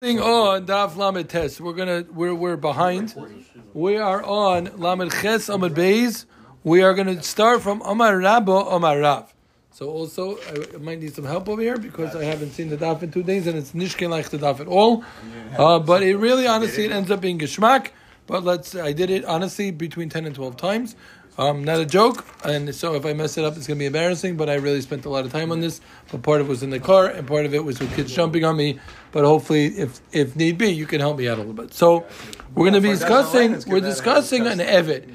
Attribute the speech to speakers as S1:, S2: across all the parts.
S1: on Daf Lamed Tes. We're gonna we're we're behind. We are on Lamed Ches Amad Beis. We are gonna start from Amar Rabbo Amar Rav. So also I might need some help over here because I haven't seen the daf in two days and it's nishkin like the daf at all. Uh, but it really honestly it ends up being geschmack. But let's I did it honestly between ten and twelve times. Um, not a joke, and so if I mess it up, it's going to be embarrassing. But I really spent a lot of time on this. But part of it was in the car, and part of it was with kids jumping on me. But hopefully, if if need be, you can help me out a little bit. So we're going to be discussing. We're discussing an evid.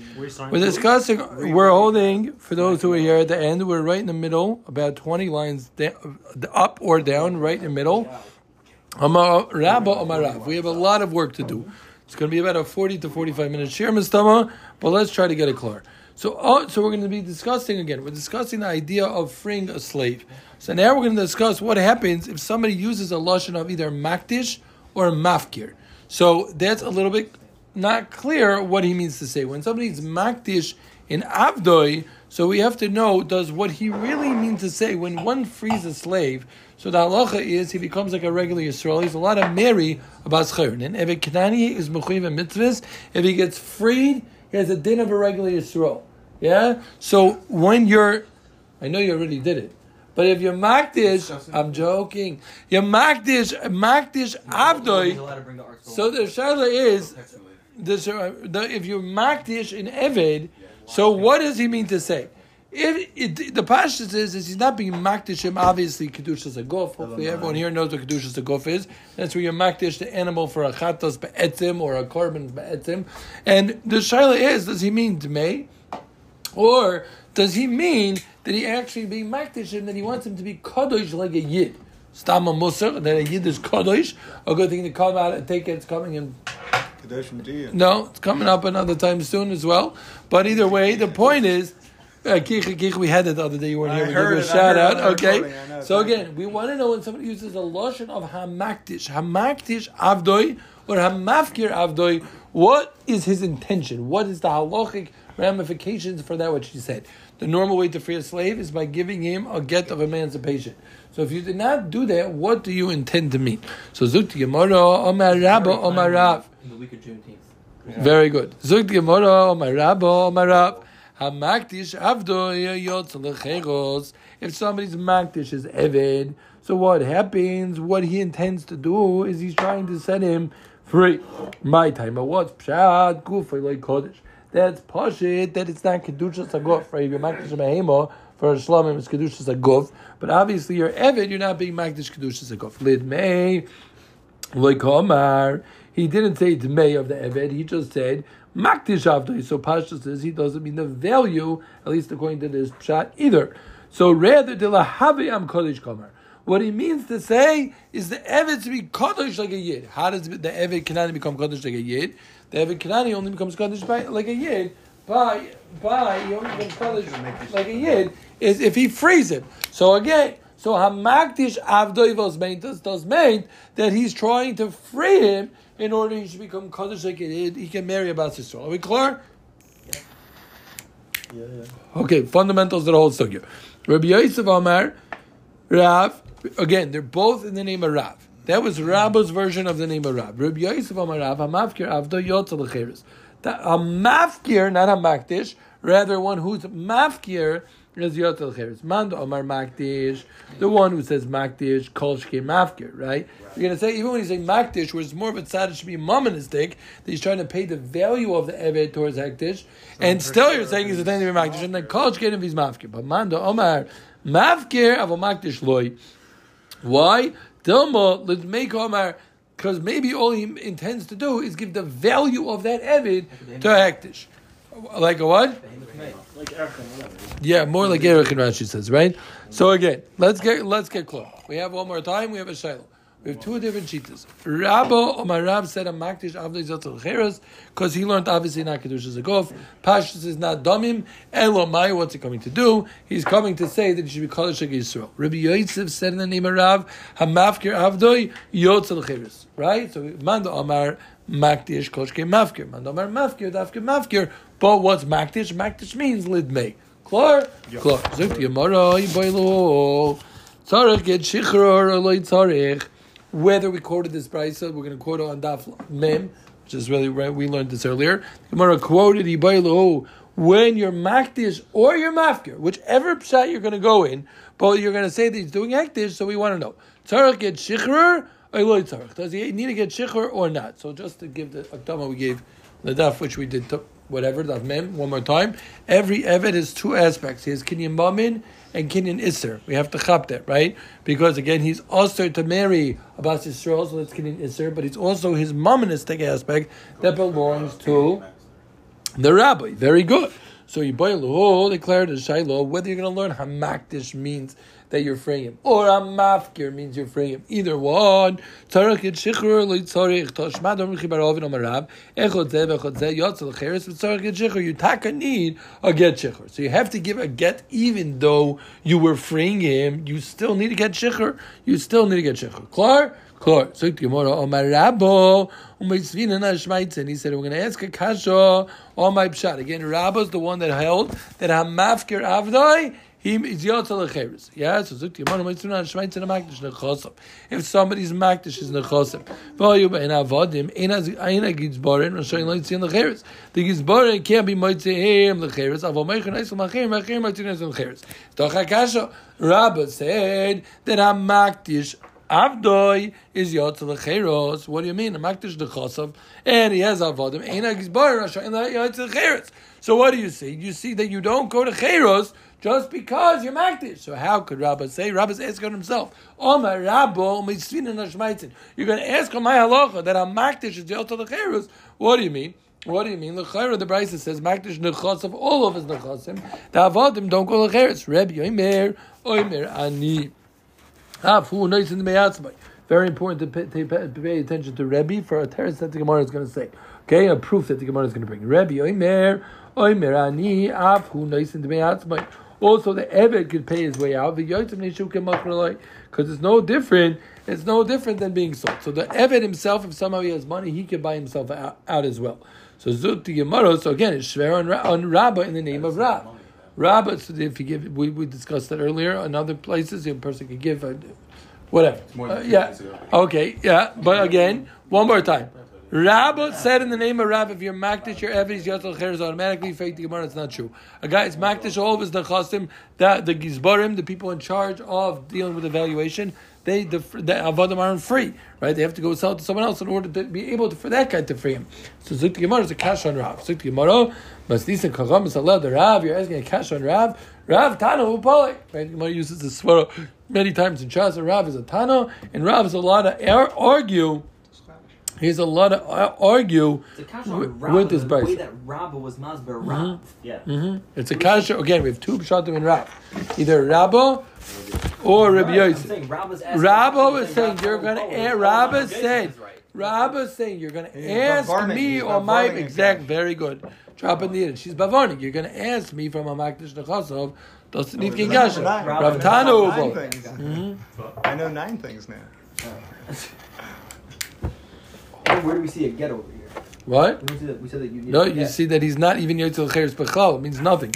S1: We're discussing. We're holding for those who are here at the end. We're right in the middle, about twenty lines up or down, right in the middle. We have a lot of work to do. It's going to be about a forty to forty-five minute share, Mistama. But let's try to get it clear. So, oh, so we're going to be discussing again. We're discussing the idea of freeing a slave. So now we're going to discuss what happens if somebody uses a lashon of either makdish or mafkir. So that's a little bit not clear what he means to say. When somebody's makdish in avdoi, so we have to know does what he really means to say when one frees a slave. So the halacha is he becomes like a regular Yisrael. He's a lot of Mary about schayrin. And if a is mitzvahs, if he gets freed he has a din of a regular Yisrael. Yeah? So when you're, I know you already did it, but if you're Makdish, I'm joking, you're Makdish, Makdish Avdoi, so the Shaila is, the, uh, the, if you're Makdish in Eved, so what does he mean to say? If it, the pashtus is, is he's not being makdish him. Obviously, kedushas a gof. Hopefully, everyone here knows what kedushas a gof is. That's where you're makdish the animal for a chatos be'etzim or a korban be'etzim. And the shaila is, does he mean dmei, or does he mean that he actually being makdish him that he wants him to be kadosh like a yid? Stama musar that a yid is kadosh. A good thing to come out and take it. It's coming in. No, it's coming up another time soon as well. But either way, the point is uh, we had it the other day. You weren't here. We give you a shout out. Okay. So again, we want to know when somebody uses a lotion of hamaktish, hamaktish avdoi or hamafkir avdoi. What is his intention? What is the halachic ramifications for that? What she said. The normal way to free a slave is by giving him a get of emancipation. So if you did not do that, what do you intend to mean? So Zukti Gemara, Omar Rabba, Omar Rav.
S2: In the week of Juneteenth.
S1: Very good. Zukti Gemara, Omar Rabba, Omar Rav. Avdo If somebody's makdish is eved, so what happens? What he intends to do is he's trying to set him free. My time, but what's pshat gufay like kodesh? That's pashit that it's not kedushas aguf. Right? If you're makdish behema for a shlamim, it's kedushas aguf. But obviously, you're eved. You're not being makdish kedushas aguf. Lid may like Omar. He didn't say it's may of the eved. He just said Maktish Avdoi. So Pasha says he doesn't mean the value, at least according to this pshat either. So rather, de kodesh kamar. What he means to say is the Eved to be Kodesh like a Yid. How does the Eved Kanani become Kodesh like a Yid? The Eved Kanani only becomes Kodesh by, like a Yid by, by, he only becomes Kodesh like a Yid is if he frees him. So again, so Hamaktish Avdoi vos does, does mean that he's trying to free him in order he should become Kaddish he can marry about Yisrael. Are we clear? Yeah, yeah. Okay, fundamentals of the whole sugya. Rabbi Yosef Amar, Rav, again, they're both in the name of Rav. That was Rabba's version of the name of Rav. Rabbi Yosef Amar Rav, Hamafkir Avdo Yotza L'cheres. A mafkir, not a makdish, rather one who's mafkir is Yotel Cheres. Mando Omar Makdish, the one who says Makdish, Kolshke Mafkir, right? You're going to say, even when he's saying Makdish, where it's more of a tzad, should be momonistic, that he's trying to pay the value of the Evet towards Hektish, and still sure, you're saying he's attending to be Makdish, and then Kolshke if he's Mafkir. But Mando Omar Mafkir of a Makdish Loy. Why? Dilma, let's make Omar because maybe all he intends to do is give the value of that Evid to Hektish. Like a what?
S3: Like Erchin,
S1: Yeah, more like Erchin Rashi says, right? So again, let's get let's get close. We have one more time. We have a shiloh. We have two different cheetahs. Rabbo Omar Rab said a makdish avdei cheres because he learned obviously not kedush is a gof. Is not domim. Elomai, what's he coming to do? He's coming to say that he should be Shek Yisrael. Rabbi Yosef said in the name of Rav Hamafkir avdoi yotzel cheres. Right. So Manda Omar makdish koshke mafkir. Manda Omar mafkir dafkir mafkir. But what's makdish? Makdish means lidmei. Klar? Klar. Zuk Yamara yiboilu. Tzarech get shichror loy tzarech. whether we quoted this brisa, we're going to quote on Daf Mem, which is really right. We learned this earlier. Gemara quoted Ibaylo when you're makdish or you're mafkir, whichever pshat you're going to go in, but you're going to say that he's doing hektish. So we want to know tzarich get shichrer does he need to get shikhr or not? So just to give the akdama we gave the daf, which we did, whatever, daf mem, one more time. Every evet has two aspects. He has kinyan bamin and kinyan isser. We have to chop that, right? Because again, he's also to marry Abbas Yisrael, so that's kinyan isser, but it's also his monistic aspect that belongs to the rabbi. Very good. So you boil declared as Shiloh whether you're going to learn hamakdish means that you're freeing him, or a mafkir means you're freeing him. Either one. Tzarech yit shichr li tzarech toshmad om chibar ovin om arav echot zeh vechot zeh yotzel cheres v'tzarech yit shichr. You taka need a get shichr. So you have to give a get even though you were freeing him. You still need to get shichr. You still need to get shichr. Klar. Klar. So Gemara Omar Rabbo and he said we're going to ask a kasha on my pshat again. Rabbo's the one that held that hamafkir avdai. Yeah, so. If somebody's makdish is nechosim. The gizbarin can't be moitzehim lecheres, avo meichin eisel machim, machim moitzin eisel lecheres. Doch hakasha, Rabba said that a makdish Avdoi is Yotzel Lecheros. What do you mean? A Makdish Dechosav, and he has Avodim. Ein a Gizbar, Rasha, and Lecheros. So what do you see? You see that you don't go to Cheros just because you're Makdish. So how could Rabbah say? Rabbah's asking himself, Omar Rabbo, You're going to ask on my halacha that I'm Makdish is Yotel Lecheros. What do you mean? What do you mean? The Chayra, the Brisa says, Makdish Nechos of all of his Nechosim. The Avodim don't go Lecheros. Rebbe Yoimer, Oimer Ani. Afu Nois in the Meyatzmai. Very important to pay, to pay, attention to Rebbe for a teretz that the Gemara is going to say. Okay, a proof that the Gemara is going to bring. Rebbe Oimer, Oimer Ani, Afu Nois in the Meyatzmai. Also, the Eved could pay his way out. Because it's no different. It's no different than being sold. So the Eved himself, if somehow he has money, he can buy himself out, out as well. So Zut the Gemara. So again, it's Shver on, on Rabbah in the name of Rab. Rabbah. So if you give, we, we discussed that earlier. In other places, a person could give, a, whatever. Uh, yeah. Okay. Yeah. But again, one more time. Rabba said in the name of Rab, if you're makdish your evidence, yatzal cheres automatically fake the Gemara. It's not true. A guy is makdish all of his nechasim, that the gizbarim, the people in charge of dealing with the valuation, they the, the avodim aren't free, right? They have to go sell it to someone else in order to be able to for that guy to free him. So Zuk Gemara is a cash on Rav. Zuk Gemara, Masnisa Kacham is allowed. the Rav. You're asking a cash on Rav. Rav Tano Upalik. Right? Gemara uses this swara many times in Chaz. Rav is a Tano, and Rav is a lot of argue He's a lot of uh, argue with, with this
S2: The way that Rabba was Masber Rab. Mm-hmm.
S3: Yeah.
S1: Mm-hmm. It's a kasha. Again, we have two pshatim in Rab. Either Rabba or Rabbi Yosef. Rabba was saying you're going to. Rabba is saying. Rabba saying you're going to ask me or my exact. Very good. Drop in the end. She's bavarnik. You're going to ask me from a makdish nechasov. Doesn't need oh, kingasha. Rav Tanu. Hmm?
S4: I know nine things now.
S2: Where do we see a get over here?
S1: What?
S2: We, that, we said that you
S1: no, you see that he's not even Yotzil Cheres Bechal. It means nothing.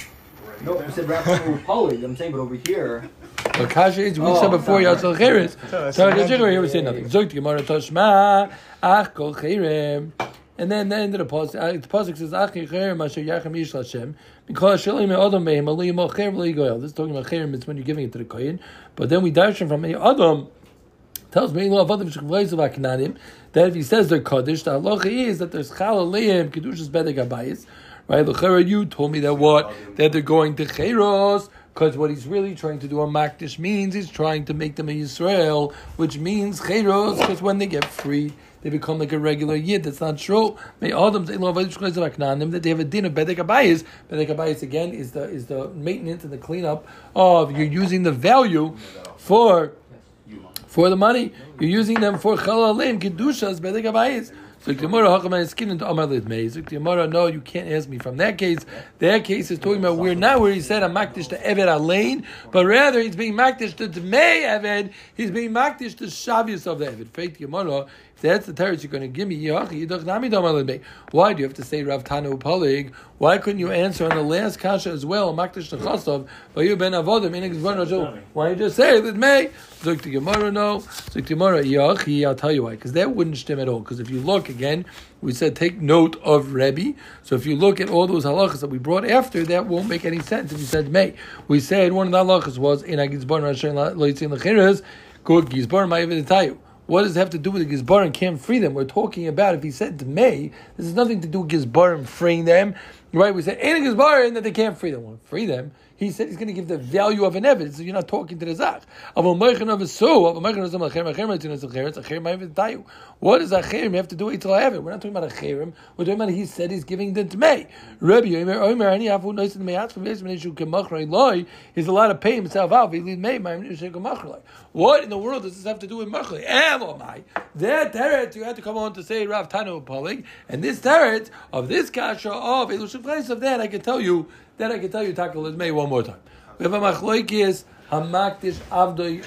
S2: No, we said Rav Poly. I'm saying, but over here.
S1: But Kasha is, we oh, said before Yotzil Cheres. So here we say nothing. Zogt Gemara Toshma, Ach Kol Cherem. And then the end of the pasuk, uh, the pasuk says, "Ach yicherem asher yachem yish Hashem." Because shalim adam mehem aliyim ocher v'ligoyel. This is talking about cherem. It's when you're giving it to the kohen. But then we darshan from me. adam tells me that if he says they're kaddish, the halacha is that there's chalaleim kedushas bedek abayis. Right? L'chera, you told me that what that they're going to cheros. Because what he's really trying to do on Makdish means he's trying to make them a Yisrael, which means cheros, because when they get free, they become like a regular yid. That's not true. May Adam that they have a din of bedek abayis. Bedek abayis again is the is the maintenance and the cleanup of you're using the value for for the money. You're using them for chalalim, kedushas, bedek So Gemara Hachamay skin into Amar Lidmei. So Gemara, no, you can't ask me from that case. That case is talking about where not where he said I'm makdish to Eved Alain, but rather he's being makdish to Dmei Eved. He's being makdish to Shavius of the Eved. Faith Gemara. That's the teretz you're going to give me. Yachi yidach nami damar lemei. Why do you have to say Rav Tanu Palig? Why couldn't you answer on the last kasha as well? Makdish nechasov vayu ben avodim in Gemara. Why you just say it may? Zuk the Gemara no. Zuk Gemara yachi. I'll tell you why. Because that wouldn't stem at all. Because if you look again, we said take note of Rebbe. So if you look at all those halachas that we brought after, that won't make any sense if you said may. We said one of the halachas was in Agizbar Rashin Loitzin Lechiras. Good Gizbar Tayu. What does it have to do with the Gizbarim can't free them? We're talking about if he said to May, this has nothing to do with Gizbarim freeing them. Right? We said, ain't a Gizbarim that they can't free them. Well, free them. He said he's going to give the value of an evidence, so you're not talking to the Zach. What does Acherim have to do with Evid? We're not talking about Acherim. We're talking about he said he's giving the Tmei. Rabbi Yomer, Omer, Ani Afu, Nois, and Meyat, from Yisman, Yishu, Kemachroi, Loi, he's allowed to pay himself out. He lead Mei, Ma'im, Yishu, Kemachroi. What in the world does this have to do with Machroi? Elomai. That Teret, you had to come on to say Rav Tanu Polig, and this Teret of this Kasha of Elushim of that, I can tell you, that I can tell you, Tackle May one more time. We have a Machloikis, Hamaktish Avdoi,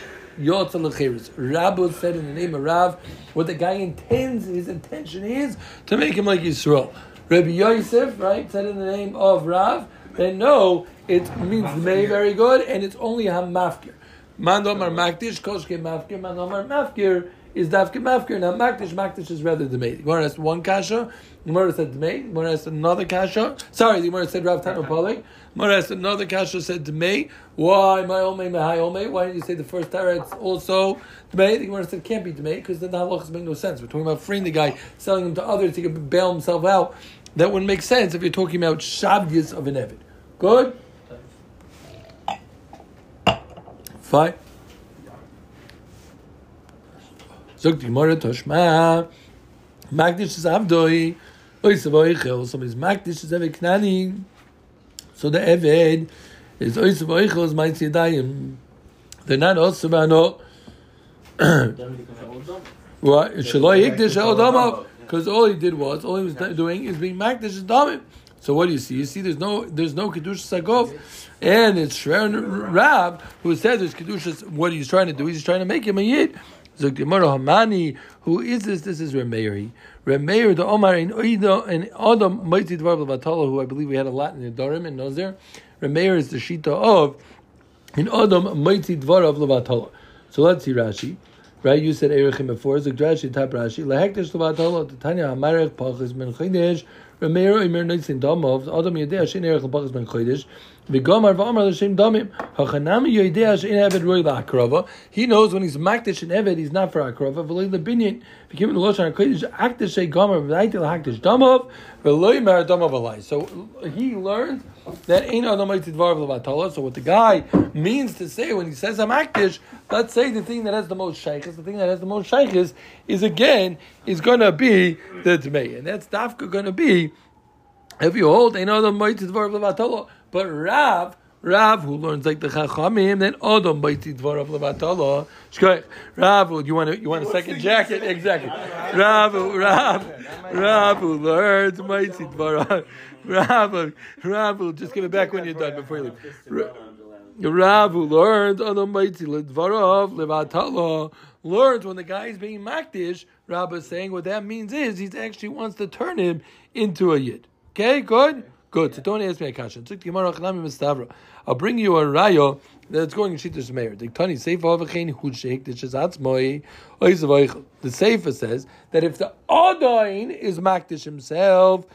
S1: Rabbi said in the name of Rav, what the guy intends, his intention is to make him like Yisrael. Rabbi Yosef, right, said in the name of Rav, then no, it means may very good, and it's only Hamafkir. Mandomar Makdish, Koshke Mafkir, Mandomar Mafkir is Dafke Mafkir. Now Makdish, Makdish is rather Demei. Gemara has one kasha, Gemara said Demei, Gemara has another kasha. Sorry, the Gemara said Rav Tanu Polik. Gemara has another kasha said Demei. Why my Omei, my Omei? Why did you say the first Torah it's also Demei? The Gemara said can't be Demei because then the halachas make no sense. We're talking about freeing the guy, selling him to others, he could bail himself out. That wouldn't make sense if you're talking about Shabdias of an Evid. Good? Fine. Zogt die Gemara Toshma. Magdish is Avdoi. Oy Savoichel. Somebody's Magdish is Eved Knani. So the Eved is Oy Savoichel is Mighty Yadayim. They're not also Bano. What? Shaloi Yikdish Odamav. Because all he did was, all he was doing is being Magdish Damim. So what do you see? You see, there's no there's no kedusha sagov, and it's Shrein Rab who said there's kedusha. What he's trying to do, he's trying to make him a yid. Zog Gemara Hamani, who is this? This is Remeiri. Remeir the Omar in Oida and Adam Mighty Dvar Vatala, who I believe we had a lot in the Dorim and Nozer. Remeir is the Shita of in Adam Mighty Dvar of Levatala. So let's see Rashi. Right, you said Erechim before. Zog Rashi Tap Rashi. Lahektish Levatala. Tanya Hamarech Pachis, Ben Chidesh. Remeir Imer Nitzin Damov. Adam Yedeh Shin Erech Pachas Ben Chidesh. V'gomar v'amar l'shem damim. Hachanami yoidea she'in eved roi la'akrova. He knows when he's makdish and eved, he's not for akrova. V'loi lebinyin. V'kim l'loshon ha'kodesh akdish she'e gomar v'daiti l'hakdish damov. V'loi mer damov alai. So he learns that ain't adamayti dvar v'levatala. So what the guy means to say when he says I'm akdish, let's say the thing that has the most shaykhs, the thing that has the most shaykhs is again, is going to be the dmei. And that's dafka going to be if you hold another mighty dvar v'levatala. But Rav, Rav, who learns like the Chachamim, then Odom Baiti Dvarav Levatala. Rav, you want to, you want a second jacket? Exactly. Rav, Rav, Rav, who learns Mighty Dvarav. Rav, Rav, just give it back when you're done before you leave. Rav, who learns Odom Baiti Dvarav Levatala, learns when the guy is being makdish. Rav is saying what that means is he actually wants to turn him into a yid. Okay, good. Good. So don't ask me a question. I'll bring you a rayo that's going to Shittish Meir. The Sefer Avachain Hud Sheik Atzmoi The Sefer says that if the Adain is Makdish himself,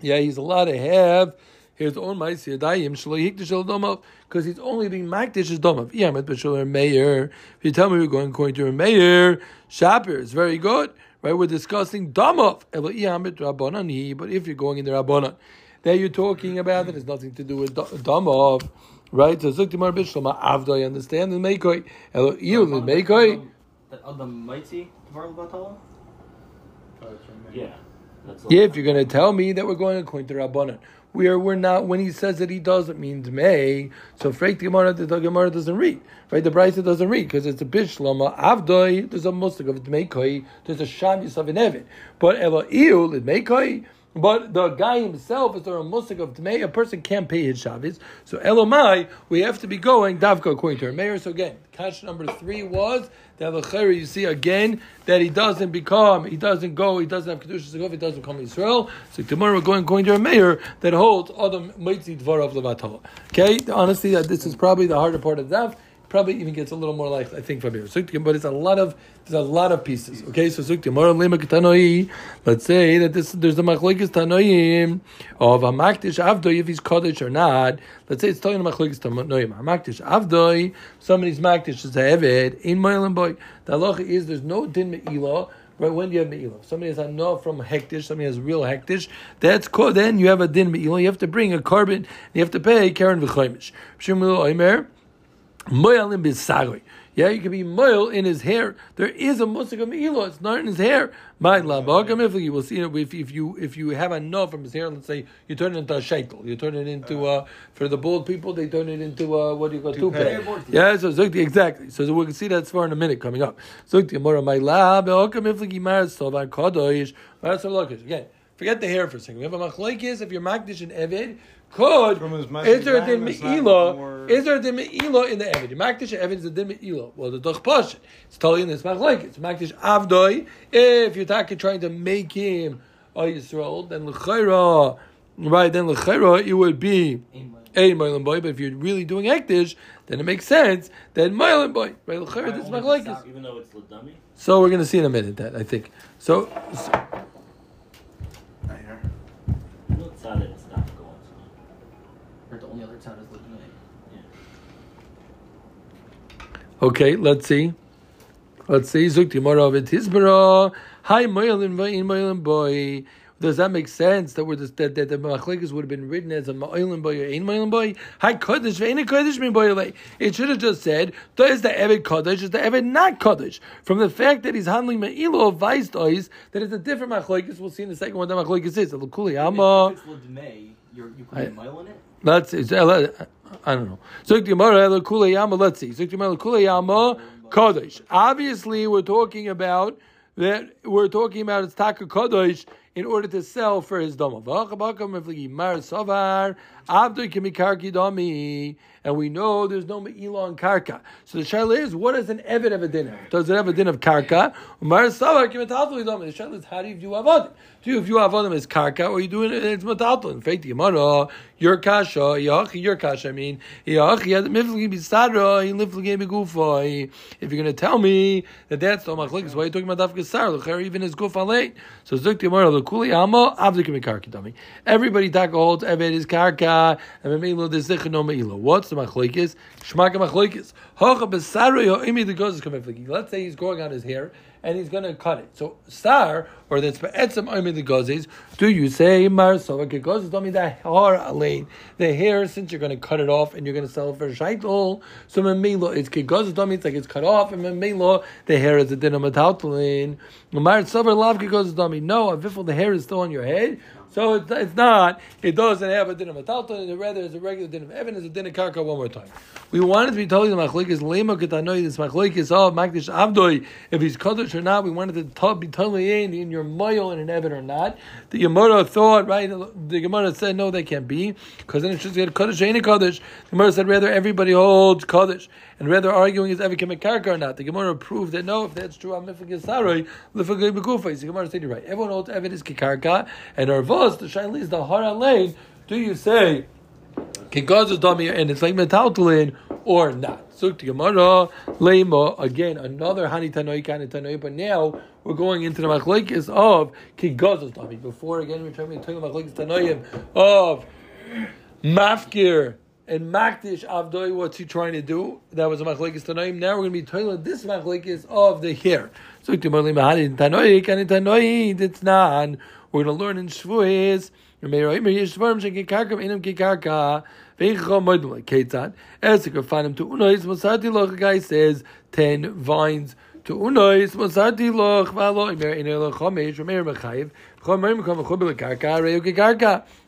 S1: yeah, he's allowed to have his own Maisi Adayim Shlo Hikdish El Domav because he's only being Makdish as Domav. Yamet B'Shol Meir. If you tell me we're going according to a Meir, Shapir is very good. Right, we're discussing Damov, but if you're going in the Rabbanon, there you're talking about that has nothing to do with Damov, right? So Zuktimar Bishlama Avdo, I understand the Meikoi, Elo Iu the Meikoi.
S2: The Adam Mighty Dvar Batala?
S3: Yeah.
S1: Yeah, if you're going to tell me that we're going according to Rabbanon, we are we're not when he says that he doesn't mean may. So Freik Gemara the Gemara doesn't read. Right? The Brisa doesn't read because it's a bishlama avdoi, there's a mustik of Dmei Koi, there's a of an Evid. But Elo Iul Dmei Koi, But the guy himself is a musik of Tmei, a person can't pay his Shabbos. So Elomai, we have to be going Davka according to our mayor. So again, catch number three was that the you see again that he doesn't become, he doesn't go, he doesn't have Kedushas Zegov, he doesn't come become Israel. So tomorrow we're going according to our mayor that holds all Adam Moitzi Dvar of Levatah. Okay, honestly, that this is probably the harder part of Dav probably even gets a little more like I think from here. But it's a lot of there's a lot of pieces. Okay, so let's say that this there's the machlokes tanoim of a makdish avdoi if he's kaddish or not. Let's say it's talking machlokes tanoim. Makdish avdoi, somebody's makdish is a eved in moilim boy. The halacha is there's no din me'ilah. Right, when do you have me'ilah? Somebody has a no from hektish, somebody has real hektish, that's called, then you have a din me'ilah, you have to bring a carbon, you have to pay Karen v'choimish. Shemul Oimer, Moyalim bisagoi. Yeah, you can be moil in his hair. There is a musik of meilo. It's not in his hair. My labakam you will see it if, if you if you have a no from his hair. Let's say you turn it into a shekel. You turn it into uh, for the bald people. They turn it into uh, what do you call toupee? Yeah, so zukti exactly. So, so we can see that far in a minute coming up. Zukti mora my lab. Bakam ifligi maris sovan kadosh. Again, forget the hair for a second. We have a machlokes if you're makdish and eved could is there a din me'ila? Is there a din me'ila in the Evid? Makdish Evid is a din me'ila. Well, the Doch Pash, it's telling in this like It's Makdish Avdoi. If you're talking, trying to make him a Yisrael, then L'chayra, right, then L'chayra, it would be a Moilim boy, but if you're really doing Ekdish, then it makes sense that Moilim boy, right? L'chayra, this
S5: Machlekes. Even though it's Ladami?
S1: So we're going to see in a minute that, I think. So, so Okay, let's see. Let's see. Zukti Morav it Hizbara. Hi Moyalin Vayin Moyalin boy. Does that make sense that, we're just, that, that the machlekes would have been written as a ma'olim boy or ein ma'olim boy? Hi kodesh ve'ein kodesh min boy It should have just said is the eved kodesh is the eved not kodesh. From the fact that he's handling me'ilo of vice dois that it's a different machlekes. We'll see in the second one what the machlekes is. L'kuli
S2: ama. If it's you're you put a mile in it.
S1: Let's. I don't know. Let's see. Kodesh. Obviously, we're talking about that. We're talking about it's taka kodesh in order to sell for his dama. Abdul Kimikarki Domi, and we know there's no me'ilah on karka. So the shaila is, what does an evid have a din of? Does it have a din of karka? The shaila is, how do you view avodim? Do you view avodim as karka, or you do it as matalto? In fact, Yamara, your kasha, yachi, your kasha, I mean, yachi, miflgi bisadra, liflgi begufo. If you're going to tell me that that's the machlekes, why are you talking about dafka sar? Even his late. So zuk Yamara, lekuli amo, avdikim karka dami. Everybody taka holds eved is karka, and me'ilo desich no me'ilo. What's the machlekes? Shmaka machlekes. Hocha besaro yo imi the goes coming Let's say he's growing out his hair and he's going to cut it. So star or that's be'etzem oimi the gozes. Do you say mar? Don't mean the hair alain. The hair since you're going to cut it off and you're going to sell it for shaitel. So memelo it's kegozes. Don't mean it's like it's cut off and memelo the hair is a dinamataltalin. Mar kegozes. Don't mean no. Avifel the hair is still on your head. So it's, it's not, it doesn't have a din of metalton, rather it's a regular din of Evan, it's a din of karka one more time. We wanted to be told the machlekes lema ketanoi, this machlekes of oh, makdish avdoi, if he's kaddish or not, we wanted to be totally in, in your moil in an Evan or not. The Gemara thought, right, the Gemara said no, they can't be, because then it's just get kaddish, ain't a kaddish. The Gemara said rather everybody holds kaddish, and rather arguing is can karka or not. The Gemara proved that no, if that's true, I'm mifagis saroi, lifagis begufay. The Gemara said you're right. Everyone holds Evan is kikarka, and our the shaila is the hara lane. Do you say kigaz dami and it's like metaltalin or not? Sukti Gemara Leima again another Hani Tanoi of Tanoi, but now we're going into the machlekes of kigaz dami. Before again we're trying to talk about machlekes Tanoim of mafkir and Makdish Avdoi, what's he trying to do? That was a Machlekes Tanoim. Now we're going to be talking about this Machlekes of the hair. So, it's not. We're going to learn in Shavuos. Ketzad. As you can find him to Unois, Masati Loch guy says ten vines to unois masati loch valo imer in el chomesh remer mechayev chom mer mekom karka reu ke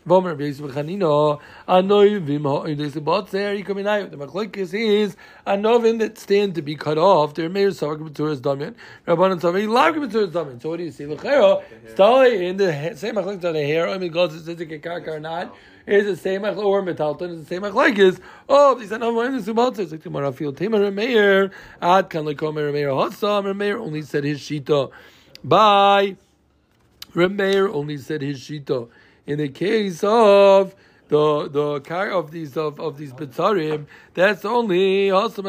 S1: vomer beis v'chanino anoy vim ha in this bot there you coming out the machlokes is a novin that stand to be cut off there may so b'turas damin rabbanon tzavi lav b'turas damin so what do you see? L'chero stay in the same machlokes on the hair I mean goes to the karka or not? Is the same machlok or metalton is the same machlokes oh these in the subot it's like tomorrow field tamer meir ad kan lekomer meir hotsam meir only said his shita bye. Remeir only said his shita. In the case of the the car of these of, of these betzarim, that's only also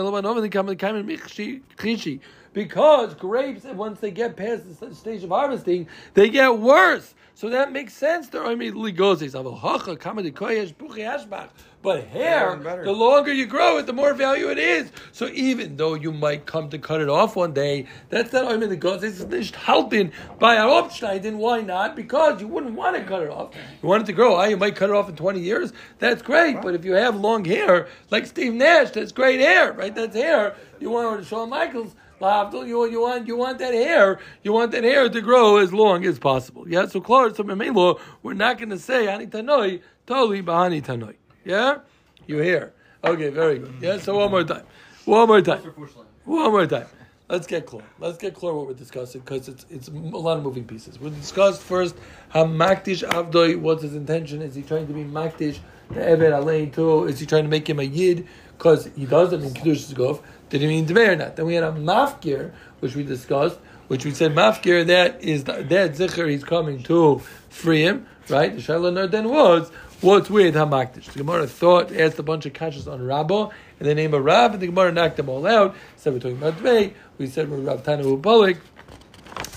S1: because grapes once they get past the stage of harvesting, they get worse. So that makes sense. They're goes. But hair, the longer you grow it, the more value it is. So even though you might come to cut it off one day, that's not only the goes. It's nicht halten by a Obschneiden. Why not? Because you wouldn't want to cut it off. You want it to grow. Ah, you might cut it off in 20 years. That's great. But if you have long hair, like Steve Nash, that's great hair, right? That's hair. You want to Shawn Michaels. You, you want you want that hair you want that hair to grow as long as possible. Yeah, so Clark, so we're not going to say ani tanoi totally bahani tanoi. Yeah, you hear? Okay, very good. Yeah, so one more time, one more time, one more time. Let's get clear. Let's get clear what we're discussing because it's it's a lot of moving pieces. We discussed first how makdish avdoi. What's his intention? Is he trying to be makdish the eved alein too? Is he trying to make him a yid because he does it in kiddush zgov? Did he mean dvei or not? Then we had a mafkir, which we discussed, which we said mafkir. That is the, that zikr he's coming to free him, right? The shaila then was what's with hamakdish. The Gemara thought asked a bunch of kashas on Rabba and the name of Rab, and the Gemara knocked them all out. Said we're talking about dvei. We said we're Rav Ubalik.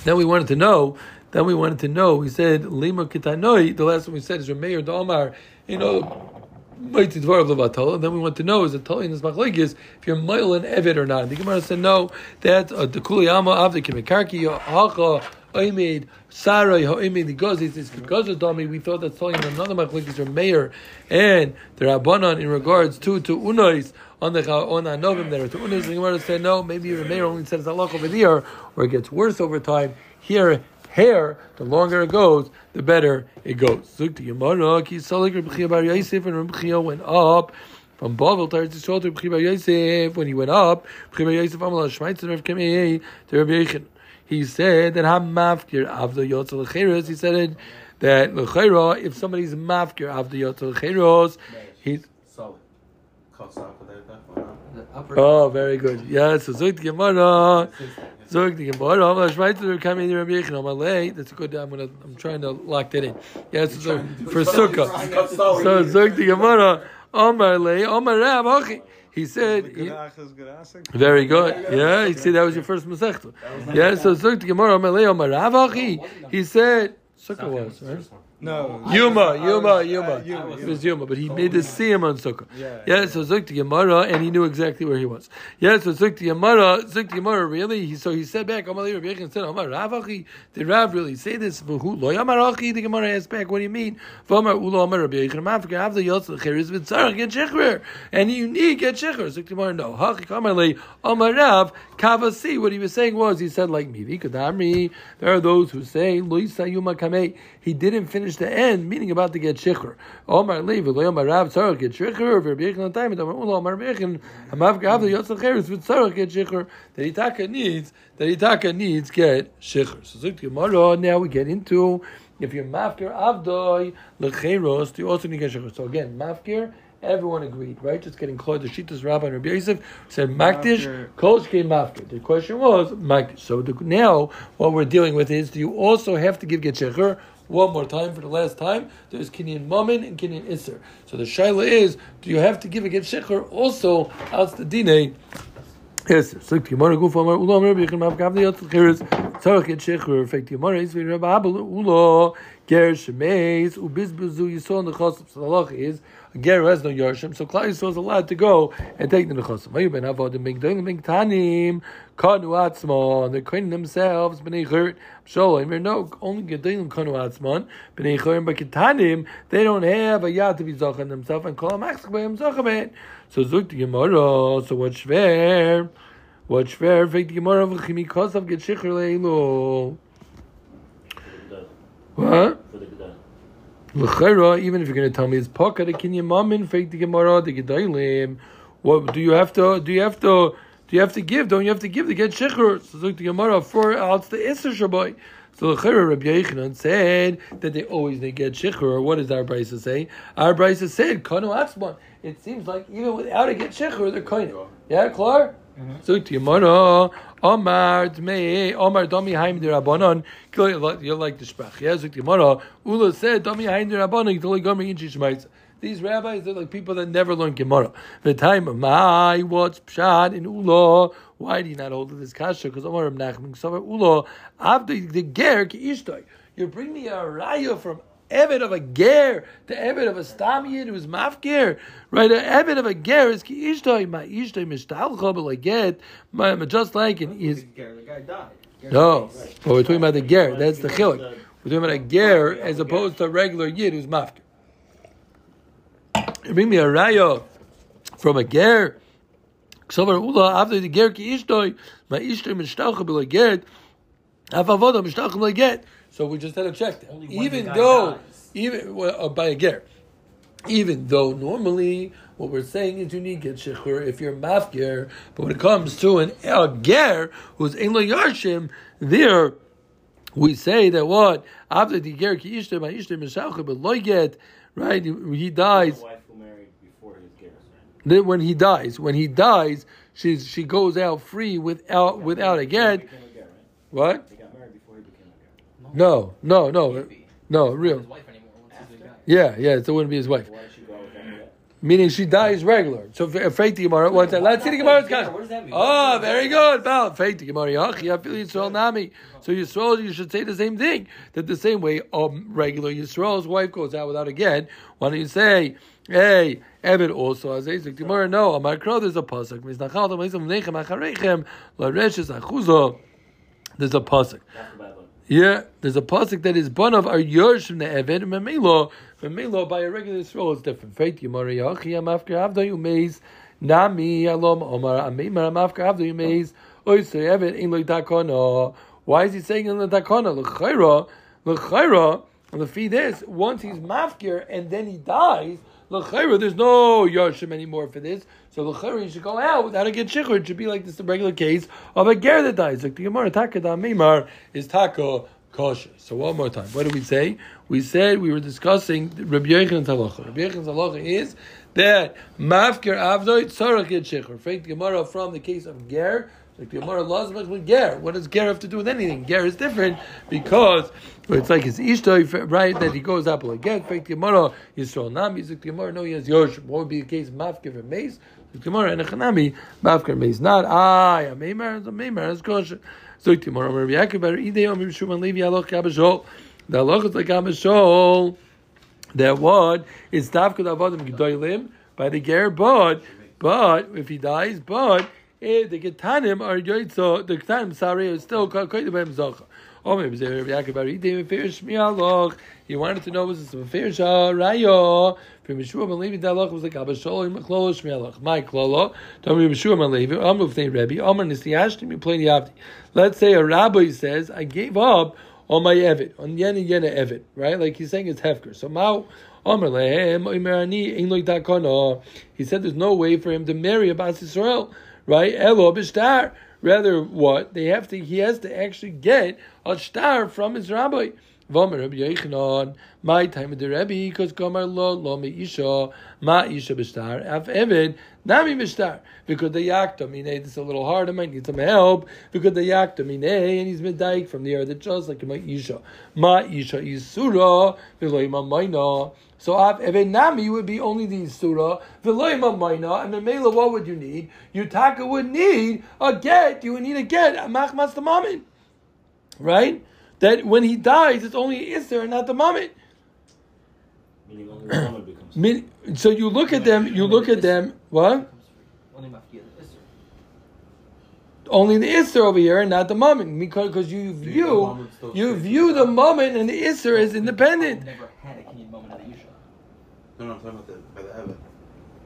S1: Then we wanted to know. Then we wanted to know. We said lima kitanoi. The last one we said is Rameir Dalmar. You know. Mighty Dvar of Levatala, then we want to know is it Tali in this if you're Mail and Evid or not. And the Gemara said no, that uh, the Kuliyama of the Kimikarki Hacha Oimid Sarai Hoimid the Gozis is because of Dami. We thought that Tali in another machlekes are Mayor and the Rabbanon in regards to to Unois on the on Anovim there to Unois. The Gemara said no, maybe your Mayor only says Allah over there, or it gets worse over time. Here hair, the longer it goes, the better it goes. Zuk the Gemara, ki salik Rabbi Bar Yosef, and Rabbi went up from Bavel to Eretz Yisrael to Bar Yosef. When he went up, Rabbi Bar Yosef Amal Shmaitzin Rav Kemei to Rabbi Yechon. He said that Ham Mafkir Avda Yotzal Lecheres. He said it, that Lechera, if somebody's Mafkir Avda Yotzal Lecheres, he's
S3: Solid. Cuts off of that,
S1: Oh, very good. Yes, so Zuk the Gemara. Zog Gemara. I'm right to come in Rabbi Yechon. I'm late. That's a good. I'm gonna. I'm trying to lock that in. Yes, so for Sukkah. So Zog the Gemara. Omar lay. Omar Rab. Okay. He said. He, very good. Yeah. You see, that was your first masechta. Yeah. So Zog the Gemara. Omar lay. Omar Rab. He said. Sukkah was right.
S4: No.
S1: Yuma, uh, Yuma, Yuma. It was Yuma, but he made the siyam on Sukkah.
S4: Yeah.
S1: Yeah, so Zuk to Gemara, and he knew exactly where he was. Yeah, so Zuk to Gemara, Zuk to Gemara, really? He, so he said back, Amalei Rabbi Yechon said, Amar Ravachi, did Rav really say this? V'hu lo yamarachi, the Gemara asked back, what do you mean? V'amar ulo Amar Rabbi Yechon, Mafka, Avda Yotzel, Cheres, V'tzarach, get Shechver. And you need get Shechver. Zuk to Gemara, no. Hachi Kamalei, Amar Rav, Kavasi. What he was saying was, he said, like me, Vikadamri, there are those who say, he didn't finish the end, meaning about to get shikhr. Omar lo Omar Rav tzarach get shikhr, ver b'yechin time, Omar Ula Omar b'yechin, hamav gav the yotzal cheres tzarach get shikhr. That Itaka needs, that Itaka needs get shikhr. So Zuk Gemara, now we get into if you're mafkir avdoi lecheros, you also need get shikhr. So again, mafkir. Everyone agreed, right? Just getting close. The Shitas Rabbi and Rabbi Yosef said Makdish, Kol came Mafkir. The question was Makdish. So the, now what we're dealing with is: Do you also have to give get shecher one more time for the last time. There's Kinyan Mammon and Kinyan Isser. So the Shaila is, do you have to give a get shecher also out the dine? Yes, so Gemara Guf Amar Ulo Amar Bichem Mav Gav Yot Cheres Tzarach Et Shecher Fek Gemara Is Vir Rabbi Abel Ulo Ger Shemeis Ubizbuzu Yisol Nechosim So the halach is a ger has no yarshim, so Klal Yisrael is allowed to go and take the nechosim. Vayu ben avodim migdolim migtanim kanu atzmon. They're cleaning themselves b'nei churt. Shalom. No, only gedolim kanu atzmon b'nei churt. But kitanim they don't have a yad to be zachan themselves and call them achzak b'yim zachabet. So zuk the gemara. So what's fair? What shver fake the Gemara v'chimi kosav get shicher leilu. What? L'chera, even if you're going to tell me it's pocket, the kinyan mamin fake the Gemara the gedalim. What do you have to? Do you have to? Do you have to give? Don't you have to give to get shicher? So the Gemara for out the Isser Shabbai. So l'chera Rabbi Yechanan said that they always they get shicher. What does our Brisa say? Our Brisa said kanu atzman. It seems like even without a get shicher, they're kanu. Yeah, klar. So the Omar Dmei, Omar Domi Haim de Rabbanon. You like the sprach? Yeah, so Gemara, Ula said Domi Haim de Rabbanon. Totally Gomer Inchi Shmaitz. These rabbis, they're like people that never learn Gemara. The time of my what's pshat in Ula. Why do you not hold this kasha? Because Omar Nachman Sover Ula after the ger ki ishtoi. You bring me a raya from Ebed of a ger to Ebed of a stam yid who's mafger. Right, a Ebed of a ger is ki ishtoi. My ishtoi mishtalcha but get my just like an is.
S2: The guy died.
S1: No, but we're talking about the ger. That's the chilik. We're talking about a ger as opposed to a regular yid who's. You bring me a raya from a ger. Ksover ula after the ger ki ishtoi. My ishtoi mishtalcha but get. Afavoda mishtalcha but get. So we just had to check that.
S2: Only when
S1: Even
S2: the guy
S1: though,
S2: dies.
S1: even well, uh, by a ger. Even though normally what we're saying is you need get shechur if you're mafger, but when it comes to an a ger who's in lo yarshim, there we say that what after the ger ki ishtem ma ishtem mishalcha but lo get right he dies
S5: wife who married before his Geras,
S1: then when he dies when he dies she's she goes out free without without a
S5: He
S1: get
S5: became right?
S1: what
S5: They got married before he became a Ger.
S1: No no no no real
S2: His wife anymore. Once he's a guy.
S1: yeah yeah so it wouldn't be his wife
S5: Why did she go with that yet?
S1: meaning she dies regular. So afraid the Gemara. What's that? Let's see the Gemara's
S2: Yeah,
S1: kasha.
S2: what does that mean?
S1: Oh, very good. Bal faith Gemara. Yachi, feel Yisrael nami. So Yisrael, you should say the same thing. That the same way, um, regular Yisrael's wife goes out without a get. Why don't you say, hey, Evid also as a Gemara? No, Amar Kro, there's a pasuk. Miznachal to Meisam Nechem Acharechem Lareshes Achuzo. There's a pasuk. Yeah, there's a pasuk that is of our yosh from the Eved, and Memelo, Memelo by a regular Yisrael is different. Feit Yomari Yachi, am after Avda Yumeis, Nami Alom Omar, Amimar, am after Avda Yumeis, Oisei Eved, in Dakono. Why is he saying in the Dakono? And the feed is, once he's mafkir and then he dies, L'chayra, there's no Yoshim anymore for this. So L'chayra, you should go out without a get shikr. It should be like this, the regular case of a ger that dies. Like the Gemara, Takada Mimar is Taka kosher. So one more time. What did we say? We said we were discussing Rabbi Yechan's halacha. Rabbi Yechan's halacha is that mafkir avdoit tzarach get shikr. Fake the Gemara from the case of ger. Like the Gemara lazmach with ger. What does ger have to do with anything? Ger is different because it's like his ishtoi, right? That he goes up get. Fake Gemara Yisrael nam. Yizik the Gemara no he has yosh. What would be the case mafkir and mace? The Gemara and Echanami mafkir mace. Not I. A meimer is a meimer. It's kosher. So the Gemara Rabbi Yaakov idei om Yishuv Levi aloch kabashol. The aloch is like kabashol. That what is tafkud avodim gedolim by the ger, but but if he dies, but eh, the getanim are yoitzo. The getanim sorry is still koyde b'hem zocha. He wanted to know was this a mefir sharayo uh, from Yeshua ben Levi. That aloch was like kabashol in maklolo shmialoch. My klolo. Tom Yeshua ben Levi. Amru v'nei Rebbe. Amar nisiyashtim. The avdi. Let's say a rabbi says, I gave up on my Evid, on Yena Yena Evid, right? Like he's saying it's Hefker. So Mao Omer Lehem Imerani Lo Dakono. He said there's no way for him to marry a Bas Yisrael, right? Elo Bishtar. Rather, what they have to, he has to actually get a star from his rabbi. Vomer Rabbi Yechanan, my time of the Rebbe, because Gomer lo lo me isha, ma isha b'shtar, af evid, nami b'shtar. Because the yakta mine, this is a little hard, I might need some help. Because the yakta mine, and he's medaik from the earth, that just like my isha. Ma isha isura, v'lo ima maina. So evid nami would be only the isura, v'lo ima maina, and memela, what would you need? Yutaka would need a get, you would need a get, a machmas the mamin. Right? That when he dies, it's only Isser and not the moment.
S5: Meaning only the becomes.
S1: So you look at them, you look at them, what?
S2: Only the Isser.
S1: Only the Isser over here and not the moment. Because because you view,
S3: moment
S1: you view the
S3: inside.
S1: moment and the Isser is independent.
S2: Never had a Kenyan moment of the Yisha.
S3: No, no, I'm talking about the, by the Evan.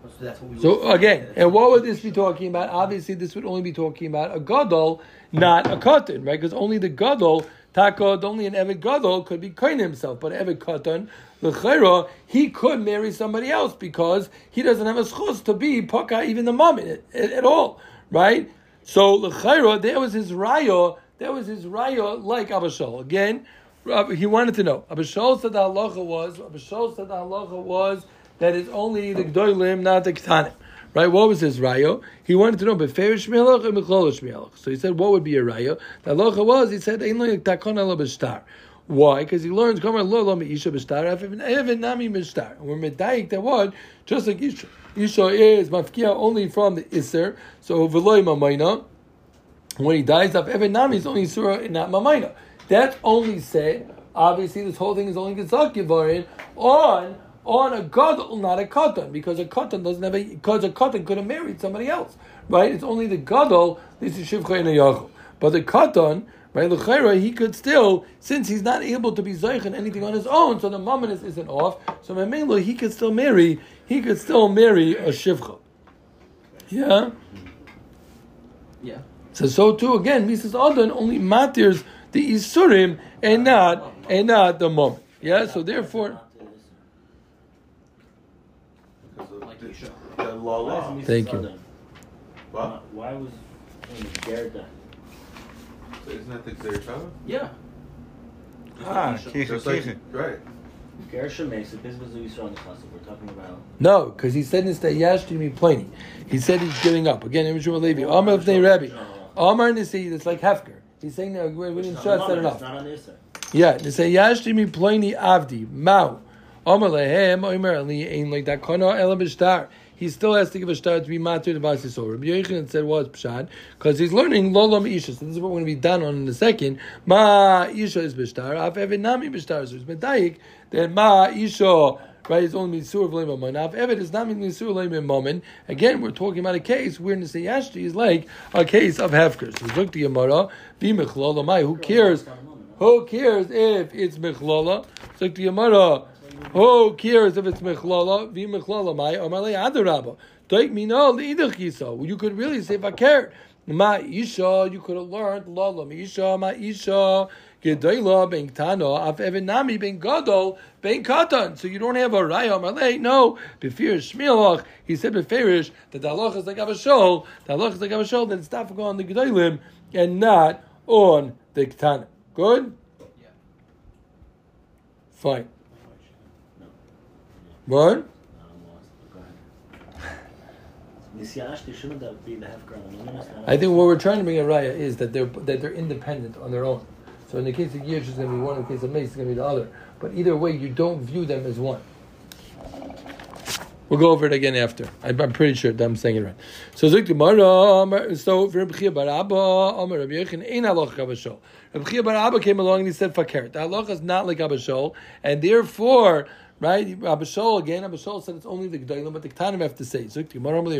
S2: Oh, so that's what we.
S1: So again, and what would this be talking about? Obviously, this would only be talking about a gadol, not a katan, right? Because only the gadol, taka, only an evet gadol could be kind himself, but evet katan, l'chayra, he could marry somebody else because he doesn't have a schus to be paka even the mom at, at, all, right? So l'chayra, there was his raya, there was his raya like Abashal. Again, he wanted to know. Abashal said the halacha was, Abashal said the halacha was that it's only the gdoilim, not the ketanim. Right? What was his rayo? He wanted to know beferish mechlolish shmielach. So he said, what would be a rayo? The halacha was, he said, ein lo takon ela b'shtar. Why? Because he learns, Gomer lo lo meisha b'shtar, even nami b'shtar. And we're medayik that what? Just like Isha. Isha is mafkia only from the Isser, so v'loy mamayna. When he dies of even Nami, is only Surah and not Mamaina. That's only said, obviously, this whole thing is only Gezak Yivarin on on a gadol, not a katan, because a katan doesn't have a because a katan could have married somebody else, right? It's only the gadol. This is shivcha and a yachol. But the katan, right? L'chayra, he could still, since he's not able to be zeichen anything on his own, so the mamonis isn't off. So memelo, he could still marry. He could still marry a shivcha. Yeah.
S2: Yeah.
S1: So so too again, Mrs. Adon only matters the isurim and not and not the moment. Yeah. So therefore,
S3: Because of
S2: Like
S3: the,
S2: you should.
S3: law law.
S1: Thank you.
S3: What?
S5: Why was when Garrett done?
S3: So isn't that the Xeritava?
S2: Yeah.
S4: Ah,
S2: Just
S4: kiche,
S3: Just like,
S4: kiche.
S3: right.
S5: Gershom makes it. This was the Yisrael in the class that we're talking about.
S1: no, because he said this that Yashti Pliny. He said he's giving up again. Imishum Levi. Amar of Rabbi. Amar Nisi. It's like Hefker. He's saying that we, we didn't
S5: It's
S1: stress that enough.
S5: It's not on this side.
S1: Yeah, they say Yashti Pliny Avdi Mao. Amar lehem Omer Ali ain't like that kono ela b'shtar. He still has to give a star to be matir to Basi So Rabbi Yochanan said was pshat because he's learning lolam isha. So this is what we're going to be done on in a second. Ma isha is b'shtar. Af evet nami b'shtar. So it's medayik that ma isha. Right, it's only misur v'leim if evet is not misur v'leim aman, again, we're talking about a case where Nisayashti is like a case of hefker. So look to Yamara, v'mechlol amai. Who cares? Who cares if it's mechlala? Look to the Yamara. Who cares if it's mechlala? Vi mechlala mai amalei adarabba. Take me no leidach yisa. You could really say vaker. Ma isha. You could have learned lala ma isha ma isha. Gedayla ben tano af evenami ben gadol ben katan. So you don't have a raya amalei. No. Befir shmielach. He said beferish that the halach is like avashol. The halach is like avashol. That it's not on the gedalim and not on the ketanim. Good?
S2: Yeah.
S1: Fine.
S5: No.
S1: What?
S5: No, I'm lost. Go ahead. Nisyash, shouldn't that be the half ground?
S1: I think what we're trying to bring a raya is that they're that they're independent on their own. So in the case of Yish, it's going to be one. In the case of Mace, it's going to be the other. But either way, you don't view them as one. We'll go over it again after. I'm, I'm pretty sure that I'm saying it right. So Zik Gemara, so for Rabbi Chia bar Abba, Amar Rabbi Yechon, ain't halacha kabashol. Rabbi Chia bar Abba came along and he said fakert. The halacha is not like abashol, and therefore, right? Abashol again. Abashol said it's only the gedolim, but the ketanim have to say. Zik Gemara, Rabbi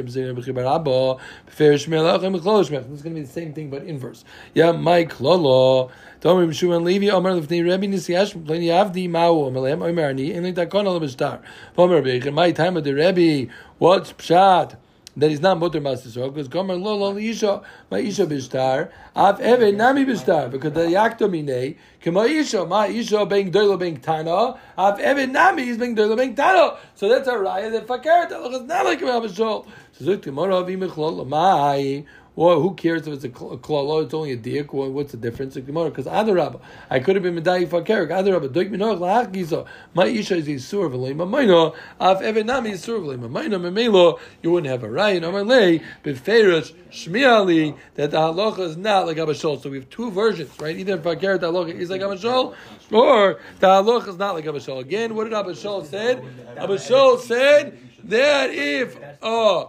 S1: going to be the same thing but inverse. Yeah, my klolo. Tomim Shimon Levi Amar Lefnei Rebbe Nisiyash Pleni Avdi Mao Amalem Omer Ani like Takon Al Bishtar. Omer Rebbe my time of the Rebbe what's pshat that he's not mutter master so because Gomer Lo Lo Isha my Isha Bishtar Av Eve Nami Bishtar because the Yakto Mine Kema Isha my Isha being Doilo being Tana Av Eve Nami is being Doilo being tano. so that's a raya that Fakir that is not like Rabbi Shol so Zuk Gemara Vimichlol Mai well, who cares if it's a klala? It's only a diak. What's the difference? Because adarabba, I could have been medai fakerik. Adarabba, doik minoch lahach giza. My isha is yisur v'lei mamayno. Af even nami yisur v'lei mamayno. Memelo, you wouldn't have a right. Amar lei beferish shmiali that the halacha is not like abashol. So we have two versions, right? Either fakerik the halacha is like abashol, or the halacha is not like abashol. Again, what did abashol said? Abashol said that if uh,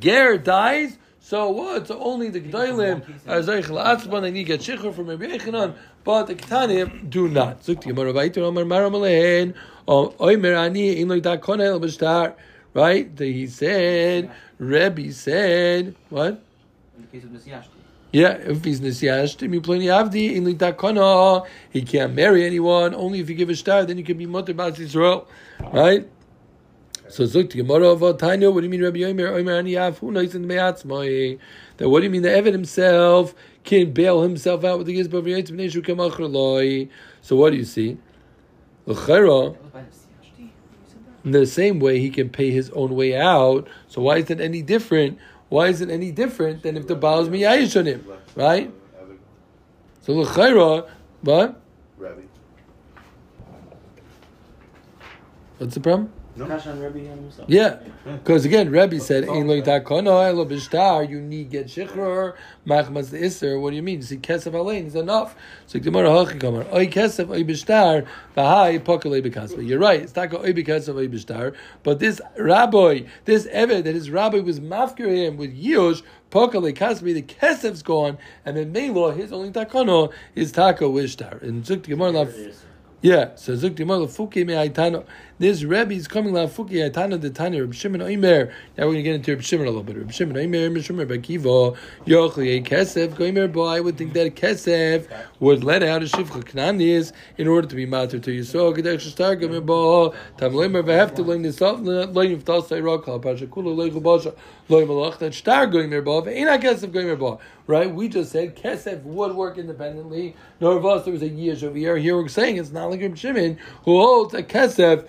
S1: ger dies. So what? So only the Gdalim are Zeichel Atzman, they need to get Shechur from Rabbi Yechanan, but the Ketanim do not. Zuk the Gemara Vayter Omer Maram Alehen, Omer Ani, Ein Lo Yidak Konel B'Shtar, right? He said, Rebbe said, what?
S2: In the case of Nisyashti.
S1: Yeah, if he's Nisyashtim, you plenty Avdi, in Litakana, he can't marry anyone, only if you give a star, then you can be Motor Bas Yisrael, right? So Zuk the Gemara of Tanya, what do you mean Rabbi Yomer? Omer ani afu nois in me'atzmai. That what do you mean the Evid himself can bail himself out with the Gizba of Yitzim Neshu Kamachar Loi? So what do you see? L'chera, in the same way he can pay his own way out. So why is it any different? Why is it any different than if the Baal is miyayish on him, right? So l'chera, what?
S3: Rabbi.
S1: What's the problem?
S5: Kash on Rebbe himself.
S1: Yeah, because again, Rebbe said, oh, "Ein lo yitakono elo b'shtar." You need get shichror machmas the iser. What do you mean? You see, kesef alein is enough. So Gemara hachi kamar oy kesef oy b'shtar v'hai pokalei b'kasva. You're right. It's not oy b'kesef oy b'shtar. But this rabbi, this eved that his rabbi was mafkir him with yush pokalei kasvi. The kesef's gone, and then melo his only takono oh, is tako wishtar. And Zuk Gemara
S5: There
S1: laf. Yeah, so Zuk Dimar Fuki me Aitano. This Rebbe is coming la Fuki Aitano the Tanya Reb Shimon Oimer. Now we're going to get into Reb Shimon a little bit. Reb Shimon Oimer, Reb Shimon Bakiva, Yochli Kesef, Goimer Boy. I would think that Kesef would let out a Shivcha Knanis in order to be matter to you. Yisrael. Gedech Shtar Goimer Bo, Tam Lemer Vehef to learn this off, learn if Tasai Rock, Al Pasha Kula Leichu Basha, Loi Malach, that Shtar Goimer Bo, Ve'ina Kesef Goimer Bo. Right? We just said Kesef would work independently. Nor of us there was a years over here. Here we're saying it's not like Reb Shimon who holds a Kesef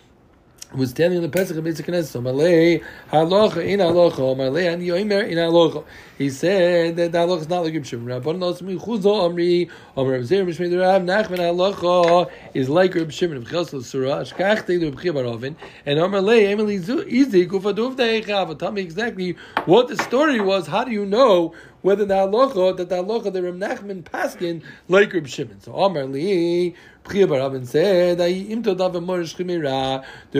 S1: was standing in the Pesach of Beit Knesset. So Malay halacha in halacha, Malay ani yoimer in halacha. He said that the halacha is not like Reb Shimon. Rabban knows me chuzo amri amar Reb Zera Mishmei Rav Nachman halacha is like Reb Shimon of Chesel Surah Ashkach Tei Reb Chia Barovin and Amar Lei Emily Izik Ufaduv Deichav. Tell me exactly what the story was. How do you know? Whether the halacha that the halacha that Reb Nachman paskin like Reb. So Amar Li Priya Barabin said. There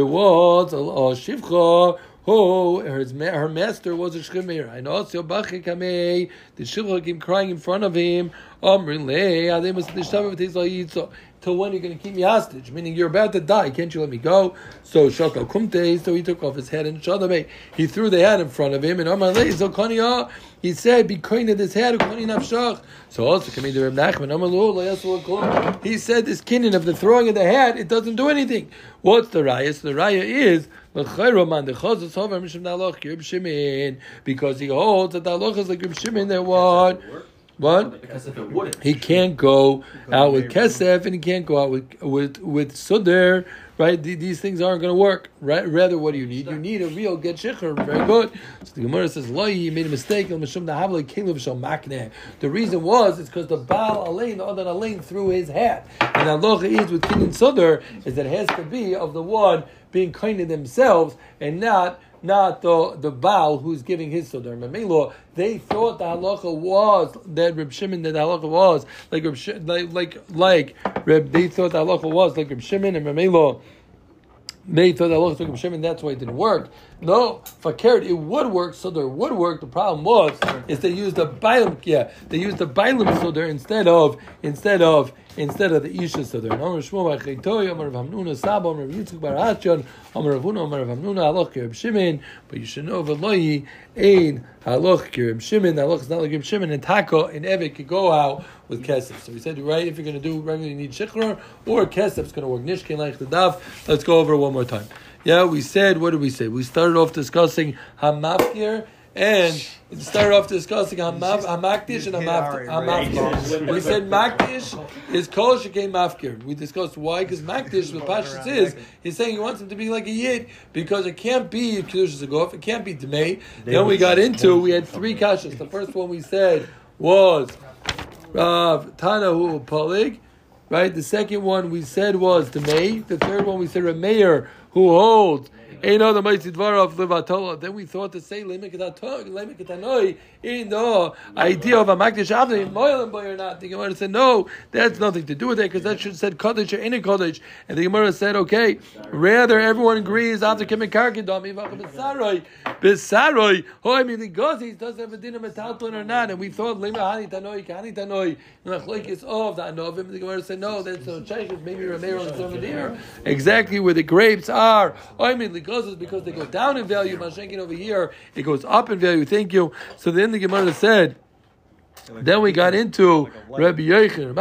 S1: was a, shivcha. Oh, her, her master was a shchimera. And also Bachi Kamei, the shivcha came crying in front of him. Amrin le, Till when are you going to keep me hostage? Meaning you're about to die. Can't you let me go? So Shaka Kumte, so he took off his head and Shadame. He threw the hat in front of him and Amar le, ah, He said, "Be kind of this head, ukoni nafshach." So also coming Reb Nachman, Amar. He said, "This kinyan of the throwing of the hat, it doesn't do anything." What's the raya? So the raya is because he holds that the halacha is like Reb Shimon that what what
S2: Because if it wouldn't,
S1: he can't go out with kesef and he can't go out with with with suder. Right, these things aren't going to work. Right, rather, what do you need? You need a real get shicher. Very good. So the Gemara says, "Lo, he made a mistake." The reason was it's because the Baal Alain, the other Alain, threw his hat. And Allah is with King and Suder is that it has to be of the one being kind to themselves and not not the the Baal who's giving his Suder. Mamelo, they thought the halacha was that Reb Shimon that the halacha was like Reb Shi- like like like Reb, they thought the halacha was like Reb Shimon and Mamelo. They thought that halacha took Reb Shimon, that's why it didn't work. No, Fakert, it would work, so there would work. The problem was is they used the Bailam, yeah, they used the Bailam Suder instead of instead of instead of the Isha Suder. And Amar Shmuel Bar Chaytoy, Amar Rav Hamnuna Saba, Amar Rav Yitzchak Bar Hachon, Amar Rav Huna, Amar Rav Hamnuna, Halach Reb Shimon, but you should know Veloyi Ein Halach Reb Shimon. Halach is not like Reb Shimon, and Taka and Evet could go out with Kesef. So we said, right, if you're going to do regular, you need Shikhr, or Kesef's going to work. Nishkin like the Daf. Let's go over one more time. Yeah, we said, what did we say? We started off discussing Hamafkir and started off discussing Hamaf, Hamakdish and Hamaf, Hamafkir. We said Makdish is Kol Shekein Mafkir. We discussed why, because Makdish, what Pashas is, he's saying he wants him to be like a Yid, because it can't be Kedushas Agof, it can't be Dmei. Then we got into, we had three Kashas. The first one we said was Rav Tanahu Polig. Right, the second one we said was the May. The third one we said Rameir, who holds Ain't the Maisi Dvarav Levatola. Then we thought to say Lemikatanoi in the idea of a Makdish Avdi, Moilim boy or not. The Gemara said, no, that's nothing to do with it because that should have said Kaddish or in a Kaddish. And the Gemara said, okay, rather everyone agrees after Kim Karkidam, Besaroi, Besaroi, oh, I mean, the Gozis doesn't have a dinner metalton or not. And we thought Lema Tanoi, Hani Tanoi, Nachlikis of the Anovim. The Gemara said, no, that's no Shaykhis, maybe Ramiro is over there. Exactly where the grapes are. I the because they go down in value. Mashenkin over here, it goes up in value. Thank you. So then the Gemara said, then we got into Rabbi Yechon.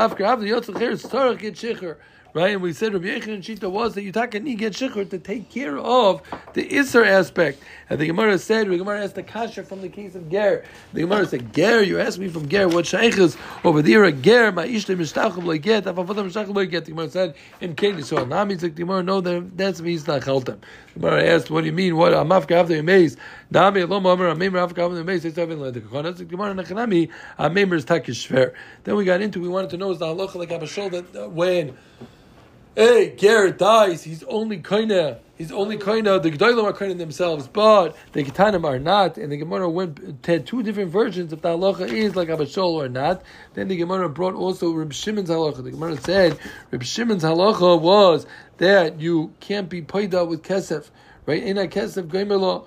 S1: Right, and we said Rabbi Yechon Shita was that Yutaka need get Shicher to take care of the Isser aspect. And the Gemara said, the Gemara asked the Kasha from the case of Ger. The Gemara said, Ger, you asked me from Ger, what Sheikhs over there, a Ger, my Ishte Mishtachim lo get, Afavatam Mishtachim lo get. The Gemara said, in Katie, so Nami said, the Gemara, no, that's me, not Chaltem. The Gemara asked, what do you mean, what, Amafka after you maze? Nami, Alom Amar, Amem Rafka after you maze, it's seven like the Kohanas, the Gemara, Nechanami, Amem is Takish Shver. Then we got into, we wanted to know, is the halacha like Abashol, that when, Hey, Garrett dies. He's only kinda. He's only kinda. The Gedolim are kinda themselves, but the Ketanim are not. And the Gemara went had two different versions if the halacha is like Abashol or not. Then the Gemara brought also Reb Shimon's halacha. The Gemara said Reb Shimon's halacha was that you can't be paid out with kesef, right? In a kesef goymer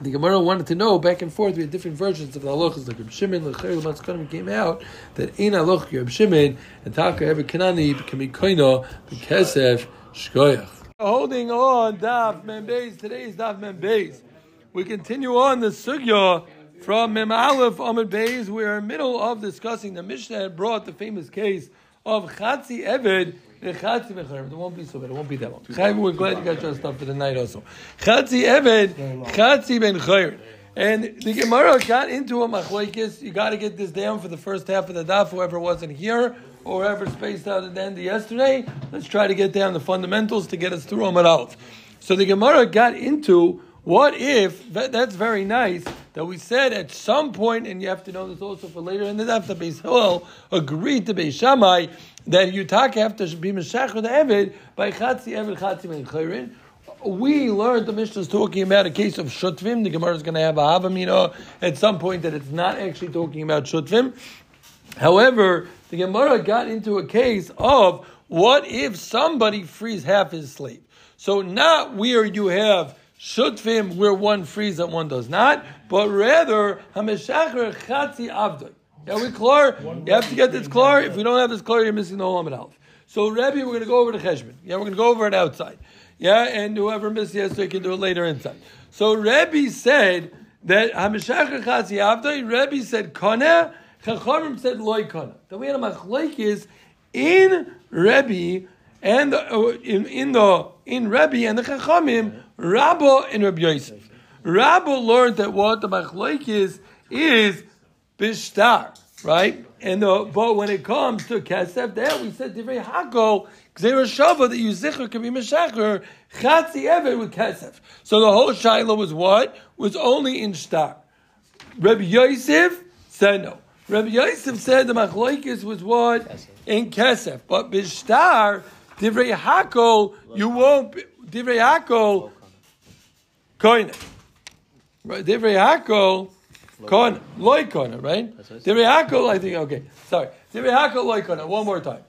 S1: the Gemara wanted to know back and forth. We had different versions of the halachas. Like Reb Shimon, the Cher Lamatzkanim came out that in halach Reb Shimon and Taka Ever Kanani can be koina b'kesef shkoyach. Holding on, Daf Membeis. Today is Daf Membeis. We continue on the sugya from Mem Aleph Amid Beis. We are in the middle of discussing the Mishnah brought the famous case of Chatzi Eved it won't be so bad. It won't be that long. Chaim, we're glad you got dressed up for the night also. Chatzi Eved, Chatzi Ben Chayr. And the Gemara got into a machlekes. You got to get this down for the first half of the daf. Whoever wasn't here or whoever spaced out at the end of yesterday, let's try to get down the fundamentals to get us through Amar Aleph. So the Gemara got into what if that, that's very nice that we said at some point, and you have to know this also for later in the daf, the Beis Hillel agreed to Beis Shammai that you talk have to be Meshach the Evid by Chatzi Evid Chatzi Ben Chayrin. We learned the Mishnah is talking about a case of Shutvim. The Gemara is going to have a Havamina at some point that it's not actually talking about Shutvim. However, the Gemara got into a case of what if somebody frees half his slave? So not where you have Shutvim where one frees and one does not, but rather Hameshacher Chatzi Avdoi. Yeah, we clear. You have to get this clear. If we don't have this clear, you're missing the whole Amid. So, Rebbe, we're going to go over the Cheshbon. Yeah, we're going to go over it outside. Yeah, and whoever missed yesterday can do it later inside. So, Rebbe said that Hamishach Chatzi Avdai, Rebbe said Kona, Chachamim said Loy Kona. The way the is in Rebbe and uh, in, in the in Rebbe and the Chachamim, Rabbo and Rabbi Yosef. Rabbo learned that what the Machlaik is is bishtar, right? And the, but when it comes to kesef, there we said divrei hakol gzeira shava that you can be meshacher chatzi evet with kesef. So the whole shaila was what was only in star. Rabbi Yosef said no. Rabbi Yosef said the machlokes was what in kesef, but bishtar divrei hakol you won't divrei hakol koine. Divrei hakol Kona, loy kona, right? Divrei hakol, I think. Okay, sorry. Divrei hakol loy kona. One more time.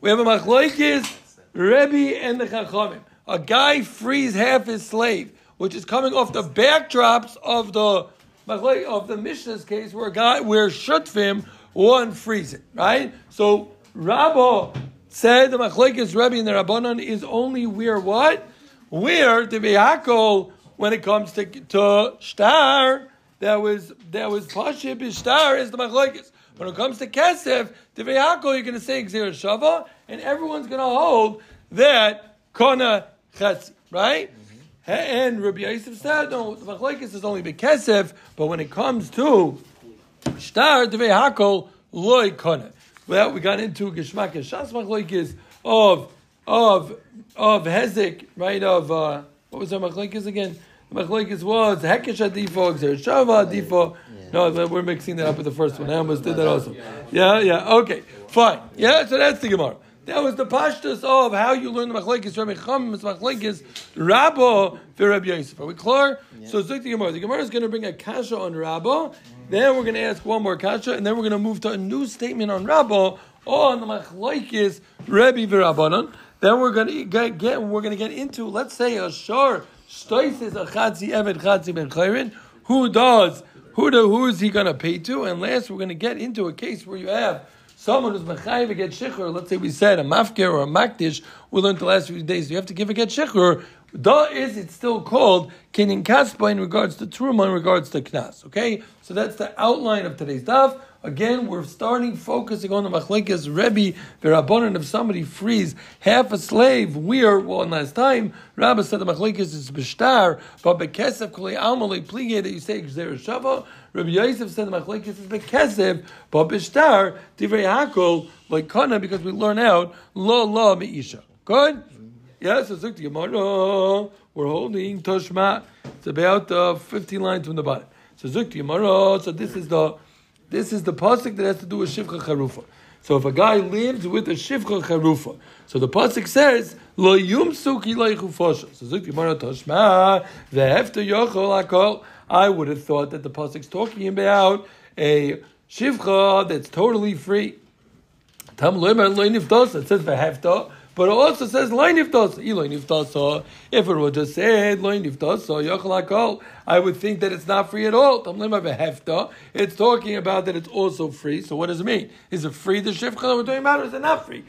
S1: We have a machlokes, Rebbe and the Chachamim. A guy frees half his slave, which is coming off the backdrops of the of the Mishnah's case, where a guy where shutvim one frees it, right? So Rabbo said the machlokes Rebbe and the Rabbanon is only where what where the hakol when it comes to to star that was that was Pasha Bishtar is the Machlokes. When it comes to Kesef, the Hakol, you're going to say Gzer Shava, and everyone's going to hold that Kona Chetzi, right? Mm-hmm. And Rabbi Yosef said, no, the Machlokes is only Bekesef, but when it comes to Shtar, the Hakol, Loi Kona. Well, we got into Geshmak Shas Machlokes of of of Hezek, right? Of uh, what was our Machlokes again? Machlekes was Hekesh Adifo, Gzer Shava Adifo. No, we're mixing that up with the first one. I almost did that also. Yeah, yeah, okay, fine. Yeah, so that's the Gemara. That was the pashtus of how you learn the machlekes. Rabbi Chum is machlekes. Rabbo for Rabbi Yosef. Are we clear? So Zik the Gemara. The Gemara is going to bring a kasha on Rabbo. Then we're going to ask one more kasha, and then we're going to move to a new statement on Rabbo on the machlekes Rabbi v'Rabbanon. Then we're going to get, get we're going to get into let's say a shor stois is a chatzi evet chatzi ben chayrin. Who does who do, who is he going to pay to? And last, we're going to get into a case where you have someone who's mechayiv a get shechur. Let's say we said a mafker or a makdish. We learned the last few days. You have to give a get shechur. Da is it still called kinin kaspa in regards to truma in regards to knas? Okay, so that's the outline of today's daf. Again, we're starting focusing on the machlekes Rebbe v'Rabbanon. If somebody frees half a slave, we are well. last time, Rabbi said the machlekes is b'shtar, but bekesef kuli almalei plige that you say gzer shava. Rabbi Yosef said the machlekes is bekesef, but b'shtar divrei hakol like kana because we learn out lo lo meisha. Good. Yes, it's the Gemara. We're holding Toshma. It's about uh, 15 lines from the bottom. So Zuk Gemara. So this is the this is the pasuk that has to do with Shivcha Charufa. So if a guy lives with a Shivcha Charufa, so the pasuk says Lo Yumsu Ki Lo Yichufosha. So Zuk Gemara Toshma Vehefta Yochol Akol. I would have thought that the pasuk's talking about a Shivcha that's totally free. Tam. It says. But it also says loy niftasa. Eloy niftasa. If it would just said loy niftasa, yochel hakol, I would think that it's not free at all. It's talking about that it's also free. So what does it mean? Is it free the shifcha that we're talking about, or is it not free?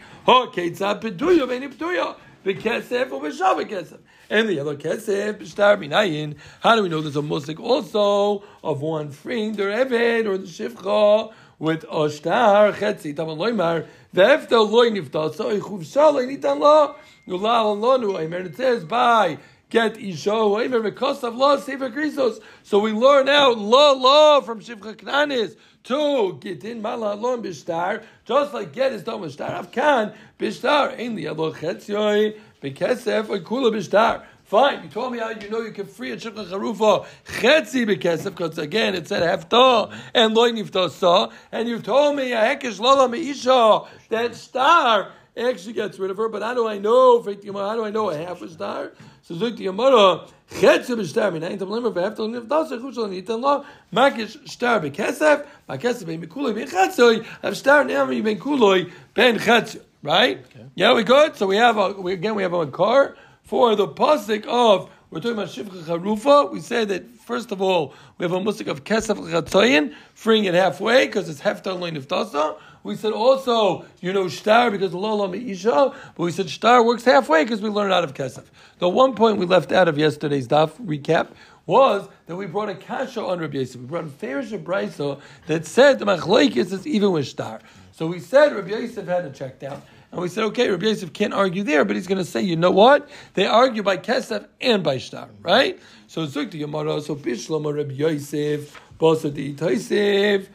S1: V'kesef or v'shav kesef. And the other kesef b'shtar minayin. How do we know there's a musik also of one freeing the eved or the shifcha? With Oshtar Chetzi Taman Loimar Vefta Loy Niftasa Ichuvsha Loy Nitan Lo Yulal Lonu Aimer it says by get Aimer because of law Sefer Krisos so we learn out law law from Shivcha Knanis to get in Mala Lon Bishtar just like get is done with Shtar Afkan Bishtar Ein Li Alo Chetzioy Bekesef Oikula Bishtar Fine, you told me how you know you can free a shivcha charufa chetzi bekesef because again it said hefta and loy niftosa, and you've told me a hekesh lola meisha that star actually gets rid of her. But how do I know? How do I know a half a star? So zuk the yamara chetzi b'shtar minayin tam lemer v'hefta niftosa chushal nitan lo makish star bekesef makesef ben mikuloi ben chetzi have star now ben kuloi ben chetzi. Right? Okay. Yeah, we good. So we have a, we, again we have a car for the pasuk of we're talking about shivcha charufa. We said that first of all we have a musik of kesef chatzayin, freeing it halfway because it's heftar lein iftasa. We said also you know shtar because lola meisha, but we said shtar works halfway because we learned out of kesef. The one point we left out of yesterday's daf recap was that we brought a kasha on Rabbi Yosef. We brought a Farish Brisa that said the machlekes is even with shtar. So we said Rabbi Yosef had to check down. And we said, okay, Rabbi Yosef can't argue there, but he's going to say, you know what? They argue by Kesef and by Shtar, right? So Zuk the Yamara, so Bishlam Rabbi Yosef, Basa di Taisef.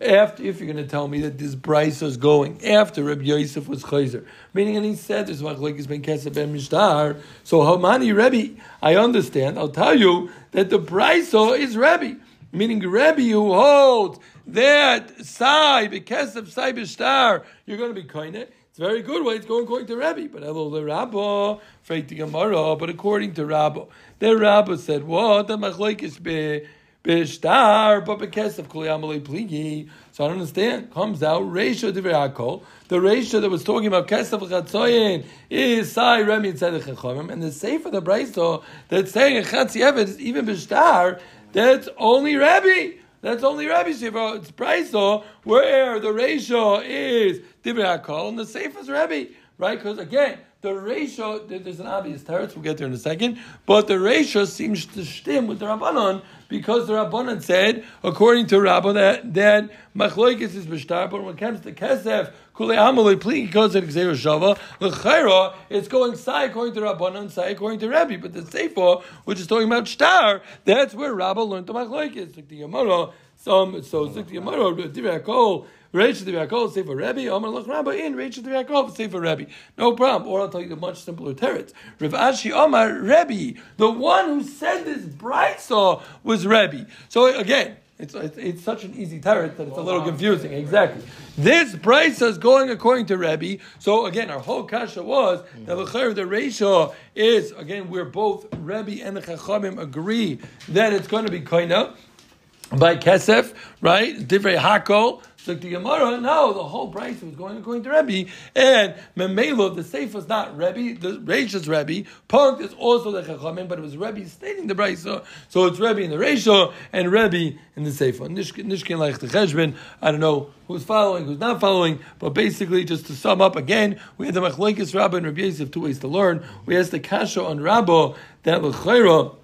S1: After, if you're going to tell me that this Brisa is going after Rabbi Yosef was Chayzer, meaning, and he said there's machlekes ben Kesef and Mishtar. So Hamani Rebbe, I understand. I'll tell you that the Brisa is Rebbe, meaning Rebbe who holds that Sai Bekesef Sai Bishtar, you're going to be koine very good way it's going according to Rabbi. But hello, the Rabbi, afraid to Gemara, but according to Rabbi, the Rabbi said, what? The machlekes be bishtar, but bekesef kuli amalei pligi. So I don't understand. Comes out Reisha divrei The Reisha that was talking about kesef chatzoyin is sai remi tzedek chachamim, and the sefer the brayso that's saying a evet is even bishtar. That's only Rabbi. That's only Rabbi Shiva. It's Braiso, where the ratio is Divrei HaKol, and the safe is Rabbi, right? Because again, the ratio, there's an obvious teretz, we'll get there in a second, but the ratio seems to stem with the Rabbanon, because the Rabbanon said, according to Rabban, that, that Machloikis is Bishtar, but when it comes to Kesef, Kule Amalei because of Gzer Shava, L'chaira, it's going Sai according to Rabbanon, Sai according to Rabbi, but the Sefer, which is talking about Shtar, that's where Rabba learned the Machloikis, like the Yamara, some, so, the Yamara, Divrei HaKol, Reish the Yaakov, say for Rebbe, Omer Lach Rabba, in Reish the Yaakov, say for Rebbe. No problem. Or I'll tell you the much simpler teretz. Rav Ashi Omar Rebbe, the one who said this bright saw was Rebbe. So again, It's, it's, it's such an easy tarot that it's a little confusing. Exactly. This brisa is going according to Rebbe. So again, our whole kasha was that l'chayr the ratio is again we're both Rebbe and the Chachamim agree that it's going to be koina by kesef, right? Divrei hakol. So the Gemara, no, the whole price was going according to Rebbe, and Memelo, the safe was not Rebbe, the Reish is Rebbe, Punk is also the Chachamim, but it was Rebbe stating the price, so, so it's Rebbe in the Reisha and Rebbe in the Sefer. Nishkin like the Cheshbon, I don't know who's following, who's not following, but basically, just to sum up again, we had the Machlekes Rabbah and Rabbi Yosef, two ways to learn. We asked the Kasha on Rabbah that L'chaira,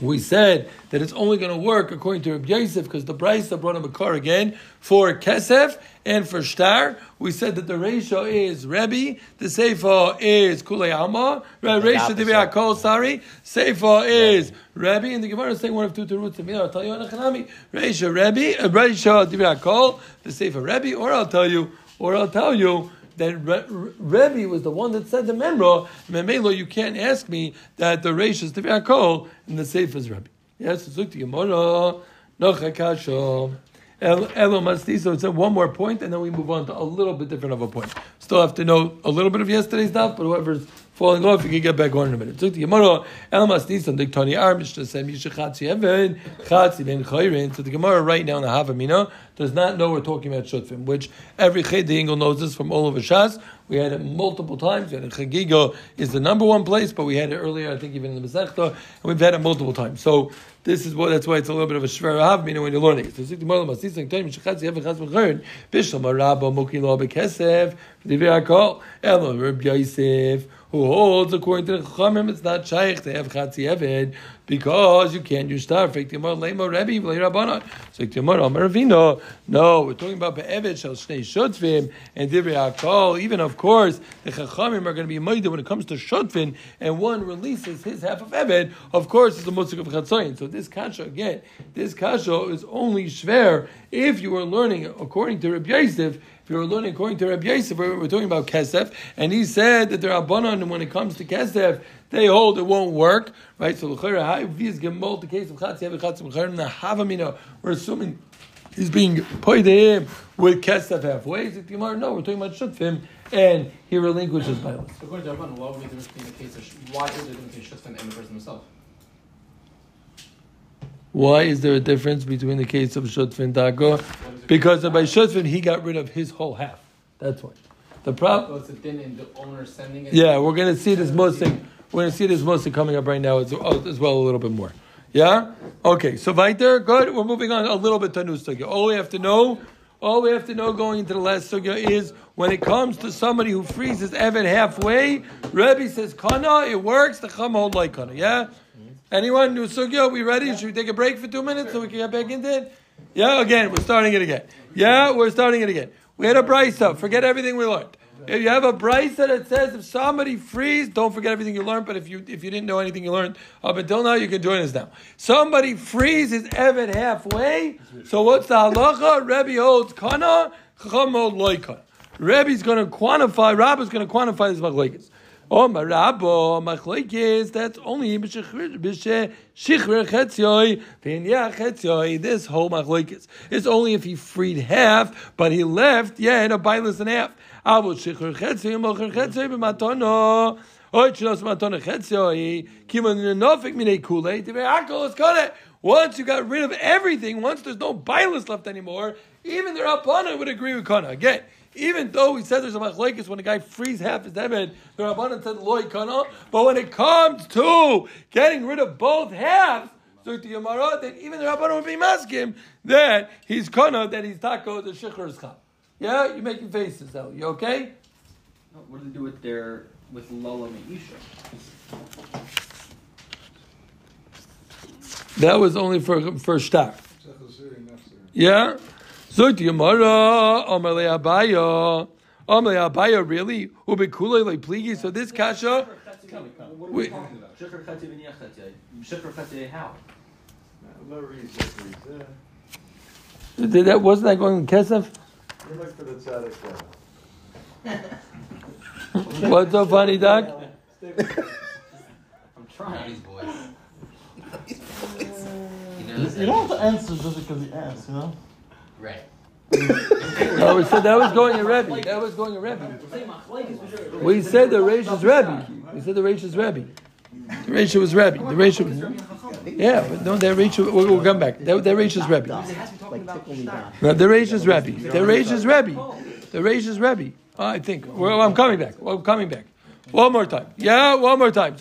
S1: we said that it's only going to work according to Rabbi Yosef because the Brisa brought him a car again for Kesef and for Shtar. We said that the ratio is Rebbe, the Seifa is Kulei Alma, ratio Divi Akol, sorry, Seifa is Rebbe, and the Gemara is saying one of two roots of I'll tell you on Hanami, ratio Rebbe, uh, ratio Divi Akol, the Seifa Rebbe, or I'll tell you, or I'll tell you, that Re- Rebbe was the one that said the Memro, Memelo, you can't ask me that the Reish is Tivyakol and the Seif is Rebbe. Yes, it's to Gemara, Nochakasho. Elo Mastiso. It's one more point, and then we move on to a little bit different of a point. Still have to know a little bit of yesterday's stuff, but whoever's falling off, you can get back on in a minute. So the Gemara, El Mastiso, Diktani Ar, Mishnah said, Mishachatzi Even, Chatzi Ben Chayrin. So the Gemara right now in the Havamina does not know we're talking about Shutfim, which every Ched Engel knows this from all over Shas. We had it multiple times. We had it Chagiga is the number one place, but we had it earlier, I think even in the Masechta, and we've had it multiple times. So this is what that's why it's a little bit of a shver havmina when you're learning it. So zik tomorrow masising time shachatz yev chaz b'chern bishlam araba mukilo bekesef v'divei akol elo Reb Yosef who holds according to the Chachamim it's not shaykh to have chatzi eved because you can't use star. Fik timor Rebbe. So timor Ravina. No, we're talking about be'eved shel shnei shutvim and divrei akol. Even of course the Chachamim are going to be moide when it comes to shutvin and one releases his half of eved. Of course, it's the musik of chatzayin. So this kasha again, this kasha is only shver if you are learning according to Rabbi Yosef. If you were learning according to Rabbi Yosef, we're, talking about kesef, and he said that there are banan, and when it comes to kesef, they hold it won't work, right? So gemol the case of havamina. We're assuming he's being paid him with kesef halfway. Is it Gemara? No, we're talking about shutfim, and he relinquishes violence.
S6: According to Rabban, what would be the case of why is there a difference between Shusfin and the person himself?
S1: Why is there a difference between the case of shutfin dago? Because by shutfin he got rid of his whole half. That's why. The problem.
S6: So it's a din in the owner sending it.
S1: Yeah, we're going to see this mostly. We're going to see this mostly coming up right now as, uh, as well a little bit more. Yeah. Okay. So weiter. Good. We're moving on a little bit to new sugya. All we have to know, all we have to know going into the last sugya is when it comes to somebody who freezes Evan halfway. Rebbe says kana, it works. The chum hold like kana. Yeah. Anyone new sugya? We ready? Should we take a break for two minutes so we can get back into it? Yeah. Again, we're starting it again. Yeah, we're starting it again. We had a brisa. Forget everything we learned. If you have a brisa that says if somebody frees, don't forget everything you learned. But if you if you didn't know anything you learned uh, up until now, you can join us now. Somebody frees his evet halfway. So what's the halacha? Rebbe holds kana, chacham hold loikana. Rebbe's going to quantify. Rabbi's going to quantify this machlekes. Oh, my rabbo, machlekes. That's only b'shechrer chetzioi v'inyach chetzioi. This whole machlekes is only if he freed half, but he left yeah in a bailus and half. Avo shechrer chetzioi mocher chetzioi b'matono. Chinos matono chetzioi minei akol is kone. Once you got rid of everything, once there's no bailus left anymore, even the Rabbana would agree with Kana. Again, even though he said there's a machlekes when a guy frees half his head, the Rabbanan said loy kana. But when it comes to getting rid of both halves, so to Yamara, that even the Rabbanan would be masking that he's kana, that he's taco, the shikhr cham. Yeah, you're making faces though. You okay?
S2: What do they do with their with Lola Meisha?
S1: That was only for for shtar. Yeah. Zoit Yamara, Amalei Abaya, Amalei Abaya, really? Ubekule like pligi. So this kasha. Wait.
S2: Shikr chetzi v'niach chetzi. Shikr chetzi how?
S4: No reason.
S1: Did that wasn't that going to kesef?
S4: You look for the tzaddik
S1: What's so funny, Doc?
S2: I'm trying.
S7: These boys. you know, You don't have to answer just because he asked, you know?
S8: Right.
S1: No, we said that was going to Rebbe. That was going to Rebbe. We said the Reish is Rebbe. We said the Reish is Rebbe. The Reish was Rebbe. The Reish was, yeah, but no, that Reish, we'll, we'll come back. That, that Reish is Rebbe. No, the Reish is Rebbe. The Reish is Rebbe. The Reish is Rebbe. I think. Well, I'm coming back. Well, I'm coming back. One more time. Yeah, one more time.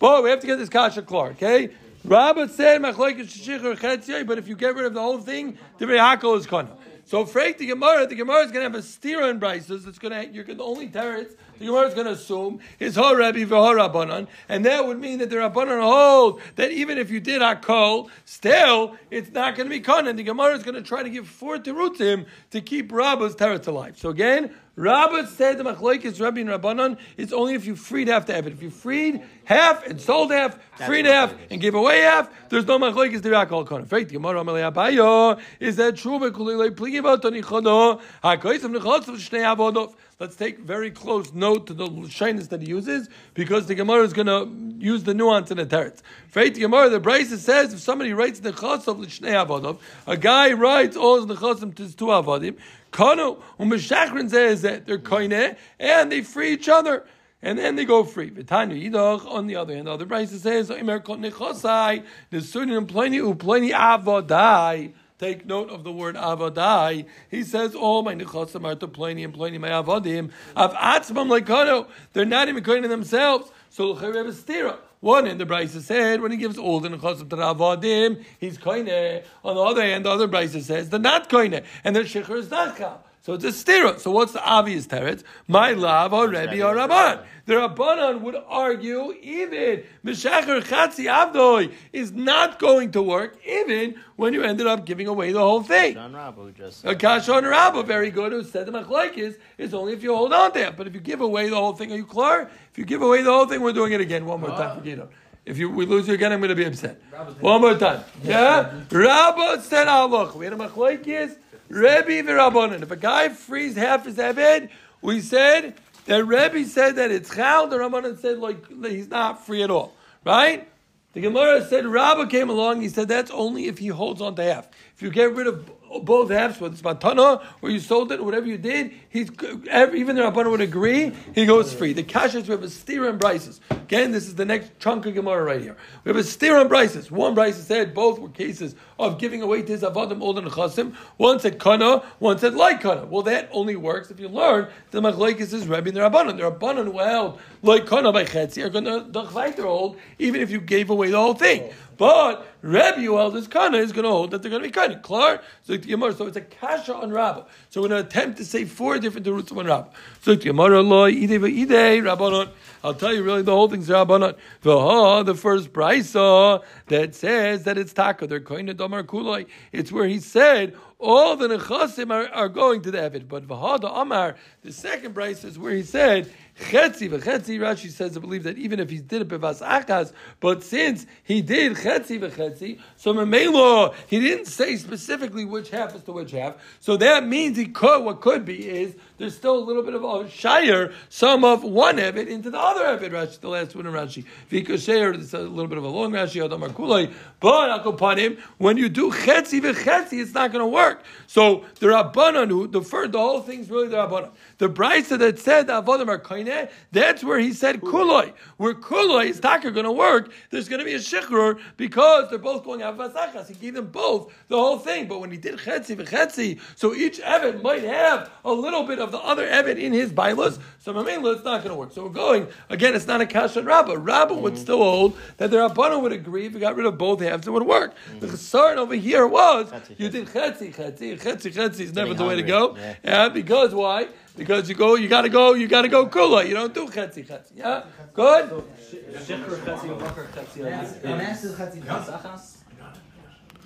S1: But we have to get this kasha clear, okay? Rabbah said but if you get rid of the whole thing, the Hakol is kana. So freak the Gemara, the Gemara is going to have a stira in Brises. It's going to you're gonna, the only teretz the Gemara is going to assume is Ho Rebbe Rabbanon, and that would mean that the Rabbanon hold that even if you did Hakol, still it's not going to be Kana. The Gemara is going to try to give four terutzim to him to keep Rabbah's teretz alive. So again, Rabbah said the Machlekes Rabbi and Rabbanon it's only if you freed half the Evid. If you freed half and sold half, freed half and gave away half, there's no Machlekes the Hakol Kana. Freak the Gemara Amalei Abayo is that true? Bekulei pligi about Tonichono Hakoyim Nechotzav Shnei Avodov. Let's take very close note to the shyness that he uses because the Gemara is going to use the nuance in the teretz. Feit the Gemara, the Brisa says if somebody writes the chassav l'shnei avadav, a guy writes all the chassav to his two avadim, kanu umeshachrin says that they're koine and they free each other. And then they go free. V'tanya yidach. On the other hand, the other Brisa says, "Imer kot nechosai nesunin pleni upleni avodai." Take note of the word avadai. He says, "All my nechasim are to pleni and pleni my avodim. Av atzmam lekano. They're not even koine themselves. So l'charev stira. One in the Brisa said when he gives all the nechasim to the avodim, he's koine. On the other hand, the other Brisa says they're not koine, and their shechur is not chal. So it's a stira. So what's the obvious teretz? My love or Rebbe or Rabban. The Rabbanan would argue even Meshacher Chatzi Avdoi is not going to work even when you ended up giving away the whole thing.
S5: John Rabbo just.
S1: A uh, kasha on Rabba, very good, who said the machlekes is only if you hold on to it. But if you give away the whole thing, are you clear? If you give away the whole thing, we're doing it again one more time ah. for Gino. If you, we lose you again, I'm going to be upset. One more time. Yeah? Rabba said ah, Aloch. We had a machlekes, Rebbe v'Rabbanan. If a guy frees half his Eved, we said that Rebbe said that it's Chal, the Rabbanan said like he's not free at all. Right? The Gemara said Rabba came along. He said that's only if he holds on to half. If you get rid of both halves, whether it's matana or you sold it, whatever you did, he's even the Rabbanan would agree. He goes free. The kashas we have a stira and brises. Again, this is the next chunk of Gemara right here. We have a stira and brises. One brisa said both were cases of giving away to his avodim older chasim. One said kana, one said like kana. Well, that only works if you learn the machlekes is Rebbe and the Rabbanan. The Rabbanan who held like kana by chetzi are going to hold even if you gave away the whole thing. But Rebbe who held his kana is going to hold that they're going to be kana. Klar. So the So it's a kasha on Rabbah. So we're going to attempt to say four different roots on Rabbah. So the Gemara lo ide ve'ide Rabbanon. I'll tell you really the whole thing's Rabbanon. V'ha the first brisa that says that it's taka. They're koine damar kuloi. It's where he said all the nechasim are, are going to the Evid. But the amar the second brisa is where he said. Chetzi v'chetzi, Rashi says to believe that even if he did it bevas achas, but since he did chetzi v'chetzi, so memelo he didn't say specifically which half is to which half. So that means he could. What could be is there's still a little bit of a shire, some of one Evid into the other Evid. Rashi, the last one in Rashi. Vikosher, it's a little bit of a long Rashi. Adamar kulei, but Akopanim, when you do chetzi v'chetzi, it's not going to work. So the Rabbanan, the first, the whole thing's really the Rabbanan. The Brisa that said the Avodim that's where he said kuloi. Where kuloi is taka going to work, there's going to be a shikrur because they're both going avasachas. He gave them both the whole thing. But when he did chetzi v'chetzi, so each Evid might have a little bit of the other Evid in his bailas. So Mamela, it's not going to work. So we're going again. It's not a kasha Rabbah. Rabbah would mm. still hold that the Rabbanon would agree if we got rid of both halves, it would work. The mm. concern over here was you did chetzi, chetzi, chetzi, chetzi is never the way to go.
S5: hungry,
S1: Yeah, because why? Because you go, you got to go, you got to go kula. You don't do chetzi, chetzi. Yeah, good.
S2: Shecher chetzi or bakar chetzi.
S8: And that's the chetzi vasachas.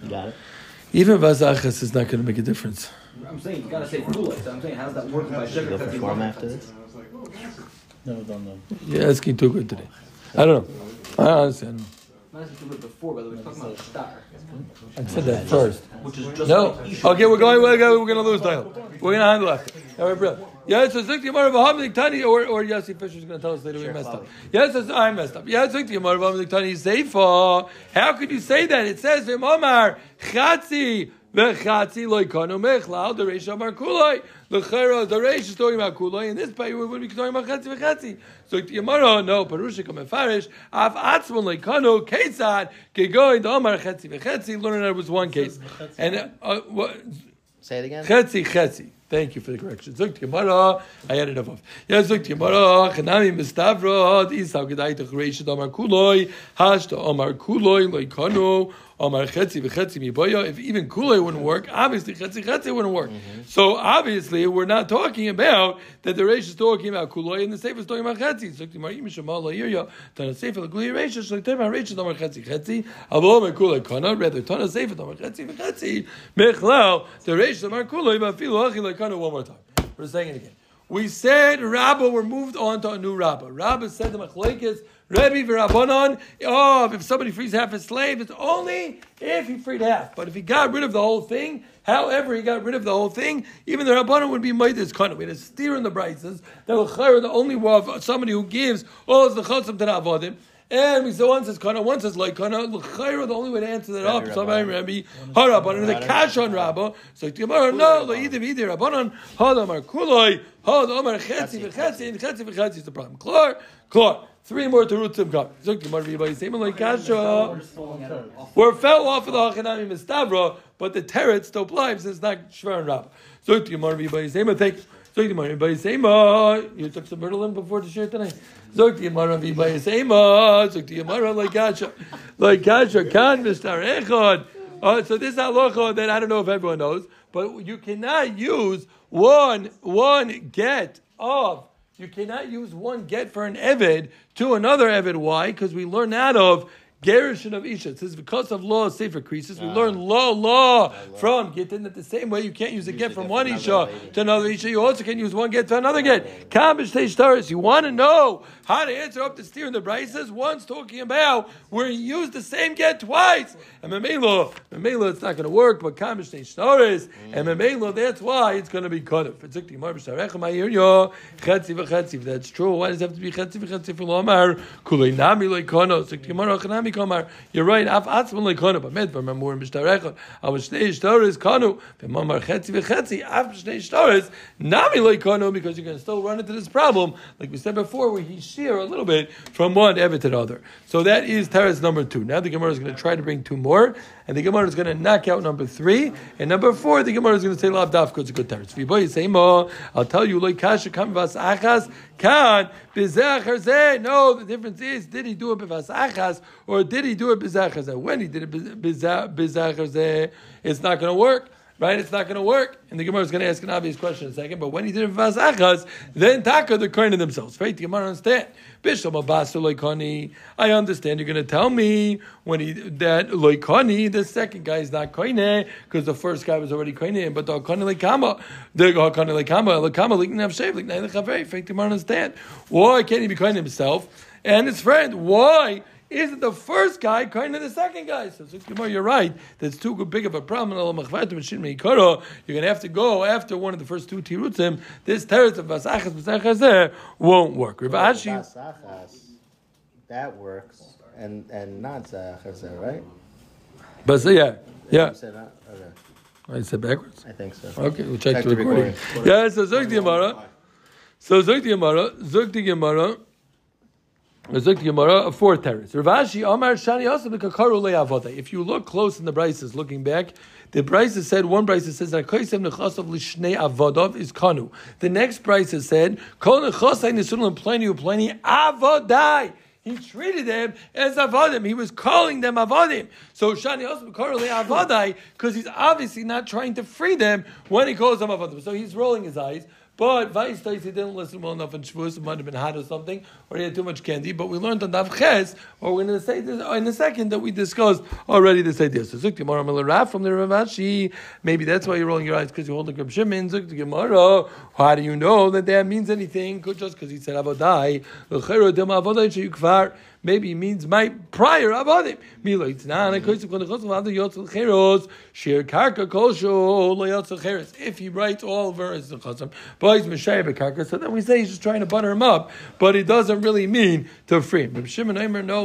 S5: You got it.
S1: Even vazachas is not going to make a difference.
S2: I'm saying you gotta say kula. So I'm saying how does that work by shecher
S5: Go for
S2: chetzi?
S5: form after this.
S7: Never done that.
S1: You're asking too good today. I don't know. I honestly, don't know.
S2: Not as we did before, by the way. We're talking about a star,
S1: I said that first.
S2: which is just
S1: No. Okay, we're going. We're going. We're going to lose dialogue. We're going to handle after. All right, bro. Yeah, so Zuk the Gemara V'Hamlik Tani, or or Yossi Fisher's going to tell us later we messed up. Yes, so I messed up. Yeah, Zuk the Gemara V'Hamlik Tani Seifa. How could you say that? It says V'M Chatzi V'Chatzi Loikanu Mechlal the Reish Amar Kulai. L'chera the Reish is talking about Kulai, and this part we would be talking about Chatzi V'Chatzi. So the Gemara no Parusha Kam Farish Af Atzmon Loikanu Ketzad Kegoy the Omar Chatzi V'Chatzi. Learning that it was one case, and uh, what.
S9: Say it again.
S1: Chetzi, chetzi. Thank you for the correction. Zuk Gemara, I added above. Yeah, Zuk Gemara, Chanami Mistavra, Isau Gedai Techreisha Omar Kuloi, Hashta Omar Kuloi, Loikano, Omar Chetzi v'Chetzi Miboya. If even Kuloi wouldn't work, obviously Chetzi Chetzi wouldn't work. Mm-hmm. So obviously we're not talking about that the Reish is talking about Kuloi and the Sefer is talking about Chetzi. Zuk Gemara, Im Shemal La'irya, Tana Sefer L'Guli Reish, Shlek Tema Reish Omar Chetzi Chetzi, Avo Omar Kuloi Kana, rather Tana Sefer Omar Chetzi v'Chetzi, Mechlal, the Reish Omar Kuloi, Vafilu Achi Loikano, one more time. We're saying it again. We said Rabbah, we're moved on to a new Rabbah. Rabbah said the Machlekes, Rebbe v'Rabbanon, oh, if somebody frees half his slave, it's only if he freed half. But if he got rid of the whole thing, however he got rid of the whole thing, even the Rabbanon would be made this kind of. We had a steer in the brises, that the only one of somebody who gives, all is the Chosim to the Avodim. And we saw one says kana, one says like kana. L'chayra, the only way to answer that up. Somebody Rabbi Harabanan, the cash on Rabba. So Gemara, no, lo either either Rabbanan, had Amar Kuloi, had Amar Chetzi v'Chetzi, and Chetzi v'Chetzi is the problem. Klar, klar. Three more to root come. Zuk Gemara Rabbi Same like kasha. We're fell off of the Hachanami Mistavra, but the Teretz still since it's not Shver and Rabba. Zuk Gemara Rabbi Same. Thank you. Zok the Gemara by Seima. You took some Ritalin before the share tonight. Zok the Gemara Seima. Zok the Gemara like Gasha Khan Mister Echad. Uh, so this halacha that I don't know if everyone knows, but you cannot use one one get of. You cannot use one get for an eved to another eved. Why? Because we learn out of Gerushin of Isha. It says because of law of Sefer Creases. We learn law, law from Gittin that the same way you can't use a get from one Isha to another Isha, you also can use one get to another get. Kambish Teishtaris. You want to know how to answer up the steer in the Brises? One's talking about where you use the same get twice. And Memelo, Memelo, it's not going to work, but Kambish Teishtaris. And Memelo, that's why it's going to be cut off. It's Zukti Mar B'Sharecha Ma'ir Chetzi V'Chetzi. That's true, why does it have to be Chetzi V'Chetzi for Lomar? Kulei Nami Leikono. Zukti Mar Achanami Kamar. You're right. Af atzman leikonu, but med v'mamur mishtarechot. Our shnei shtaris kanu v'mamar chetzi v'chetzi. Af shnei shtaris nami leikonu because you're going to still run into this problem, like we said before, where he shear a little bit from one evet to the other. So that is teres number two. Now the Gemara is going to try to bring two more, and the Gemara is going to knock out number three, and number four the Gemara is going to say lav dafka. It's a good teres. V'boy say. I'll tell you like kasha kam vas achas kan. No, the difference is did he do it b'vas achas or did he do it bizachar zeh? When he did it bizachar zeh, it's not going to work. Right, it's not going to work. And the Gemara is going to ask an obvious question in a second. But when he did it b'vas achas, then taka they're of themselves. Right? The Gemara understand. Abasu loikani. I understand. You're going to tell me when he that loikani, the second guy is not koine because the first guy was already koine. But the hakani lekama, the hakani lekama, lekama liknav shev liknai lechavei. Fake the Gemara understand. Why can't he be koine himself and his friend? Why? Isn't the first guy kind of the second guy? So, Gemara, you're right. That's too big of a problem. You're going to have to go after one of the first two tirutzim. This teretz of vasachas vasachas won't work. Rav Ashi,
S9: that works, and and not zachas, right?
S1: but yeah, yeah.
S9: You said
S1: I said backwards.
S9: I think so.
S1: Okay, we'll check,
S9: Check
S1: the
S9: the
S1: recording.
S9: recording.
S1: Yeah, so Zog the Gemara. So Zog the Gemara, Zog the Gemara. Gemara, terrace. Rav Ashi Amar Shani. If you look close in the Brises, looking back, the Brises said, one Brises says that Kaisem Nechasav Lishnei Avodov is Kanu. The next Brises said, Kol Nechasai Nesulim Pleni Upleni Avodai. He treated them as avodim. He was calling them avodim. So Shani also correlate avodai because he's obviously not trying to free them when he calls them avodim. So he's rolling his eyes. But Vais he didn't listen well enough in Shavuos. It might have been hot or something, or he had too much candy. But we learned on Daf Ches, or we're going to say this in a second that we discussed already this idea. So Zuk Gemara Milaraf from the Rav Ashi. Maybe that's why you're rolling your eyes because you hold the Reb Shimon. Zuk Gemara. How do you know that that means anything? Just because he said Avodai. Maybe he means my prior cheros. If he writes all verses of chosam, so then we say he's just trying to butter him up, but it doesn't really mean to free him. Shimon Eimer, no,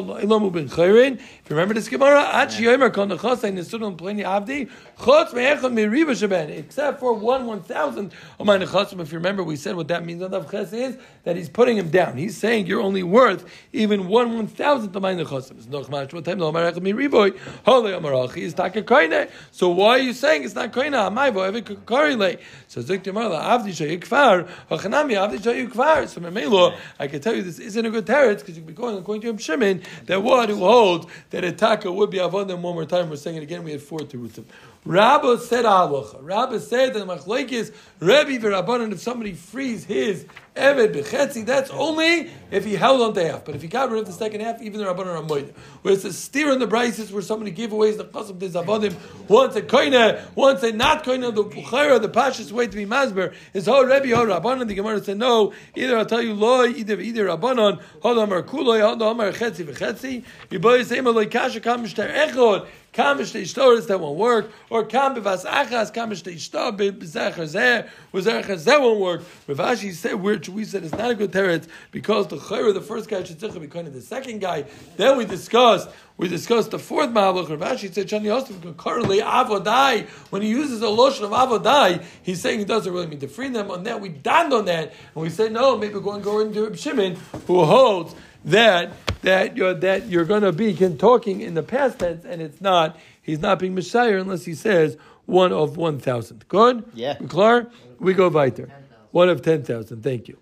S1: ilamu ben chayrin. If you remember this Gemara, achi yomer kon nechosam nesudon pleni avdi, chotz me'echon miriba sheben, except for one one thousand of my nechosim. If you remember, we said what that means on Ches is that he's putting him down. He's saying you're only worth even one one thousandth of my nechosim. It's noch mach what time lo marech mi riboy holy amarachi is taka koine. So why are you saying it's not koine? Amai vo evik korile. So zik demar la avdi shay kfar hachanami avdi. So memelo, I can tell you this isn't a good teretz because you could be going according to Shimon that one who holds that a taka would be avodim one more time. We're saying it again. We had four terutim. Rabba said halacha. Rabba said that machlekes Rebbe v'Rabbanan if somebody frees his Eved b'chetzi, that's only if he held on to half. But if he got rid of the second half, even the Rabbanan are moed. Where it's a steer in the brises where somebody giveaways the chasam to zabadim, once a koine, once a not koine, the bukhara, the pashas way to be masber is ho Rebbe ho Rabbanan. The Gemara said no. Either I'll tell you loy, either either Rabbanan, hold on kuloi, hold on chetzi v'chetzi. Yiboy sema loy kasha kam mishter echod. Kam b'shtei that won't work, or kam b'vas achas, kam b'shtei shtor b'zecher zeh, b'zecher zeh won't work. Rav Ashi said, which we said is not a good teretz because the chayra, the first guy should be kind of the second guy. Then we discussed. We discussed the fourth Mahalach. Rav Ashi said, Shani currently avodai. When he uses a lotion of avodai, he's saying he doesn't really mean to free them. On that, we donned on that, and we said, no, maybe we're going to go into Reb Shimon, who holds that that you're that you're going to be talking in the past tense, and it's not. He's not being Messiah unless he says one of one thousand. Good.
S9: Yeah.
S1: We clear? We go weiter. One of ten thousand. Thank you.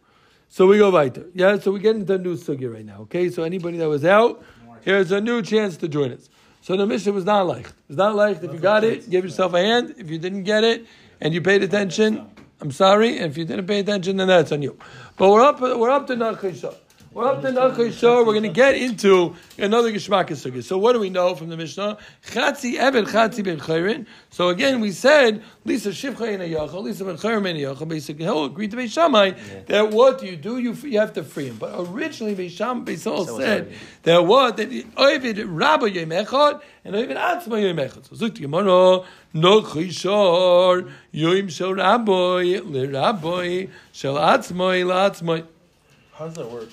S1: So we go weiter. Yeah. So we get into a new sugya right now. Okay. So anybody that was out, here's a new chance to join us. So the mission was not like. It's not like if you got it, give yourself a hand. If you didn't get it and you paid attention, I'm sorry. And if you didn't pay attention, then that's on you. But we're up. We're up to Nachishah. We're up to Nachay Shor. We're going to get into another Geshmak Sugya. So what do we know from the Mishnah? Chatzi Eved Chatzi Ben Chayrin. So again, we said Lisa Shivcha in a Yachal, Lisa Ben Chayrin in a Yachal. Basically, he'll agree to Beis Shammai yeah. that what do you do? You you have to free him. But originally, Beisham Beisol so said that what that Ovid Rabba Yemechad and Ovid Atzma Yemechad. So Zuk Gemara. No chishor yoim shel rabbi le rabbi shel atzmoi la'atzmoi.
S7: How does that work?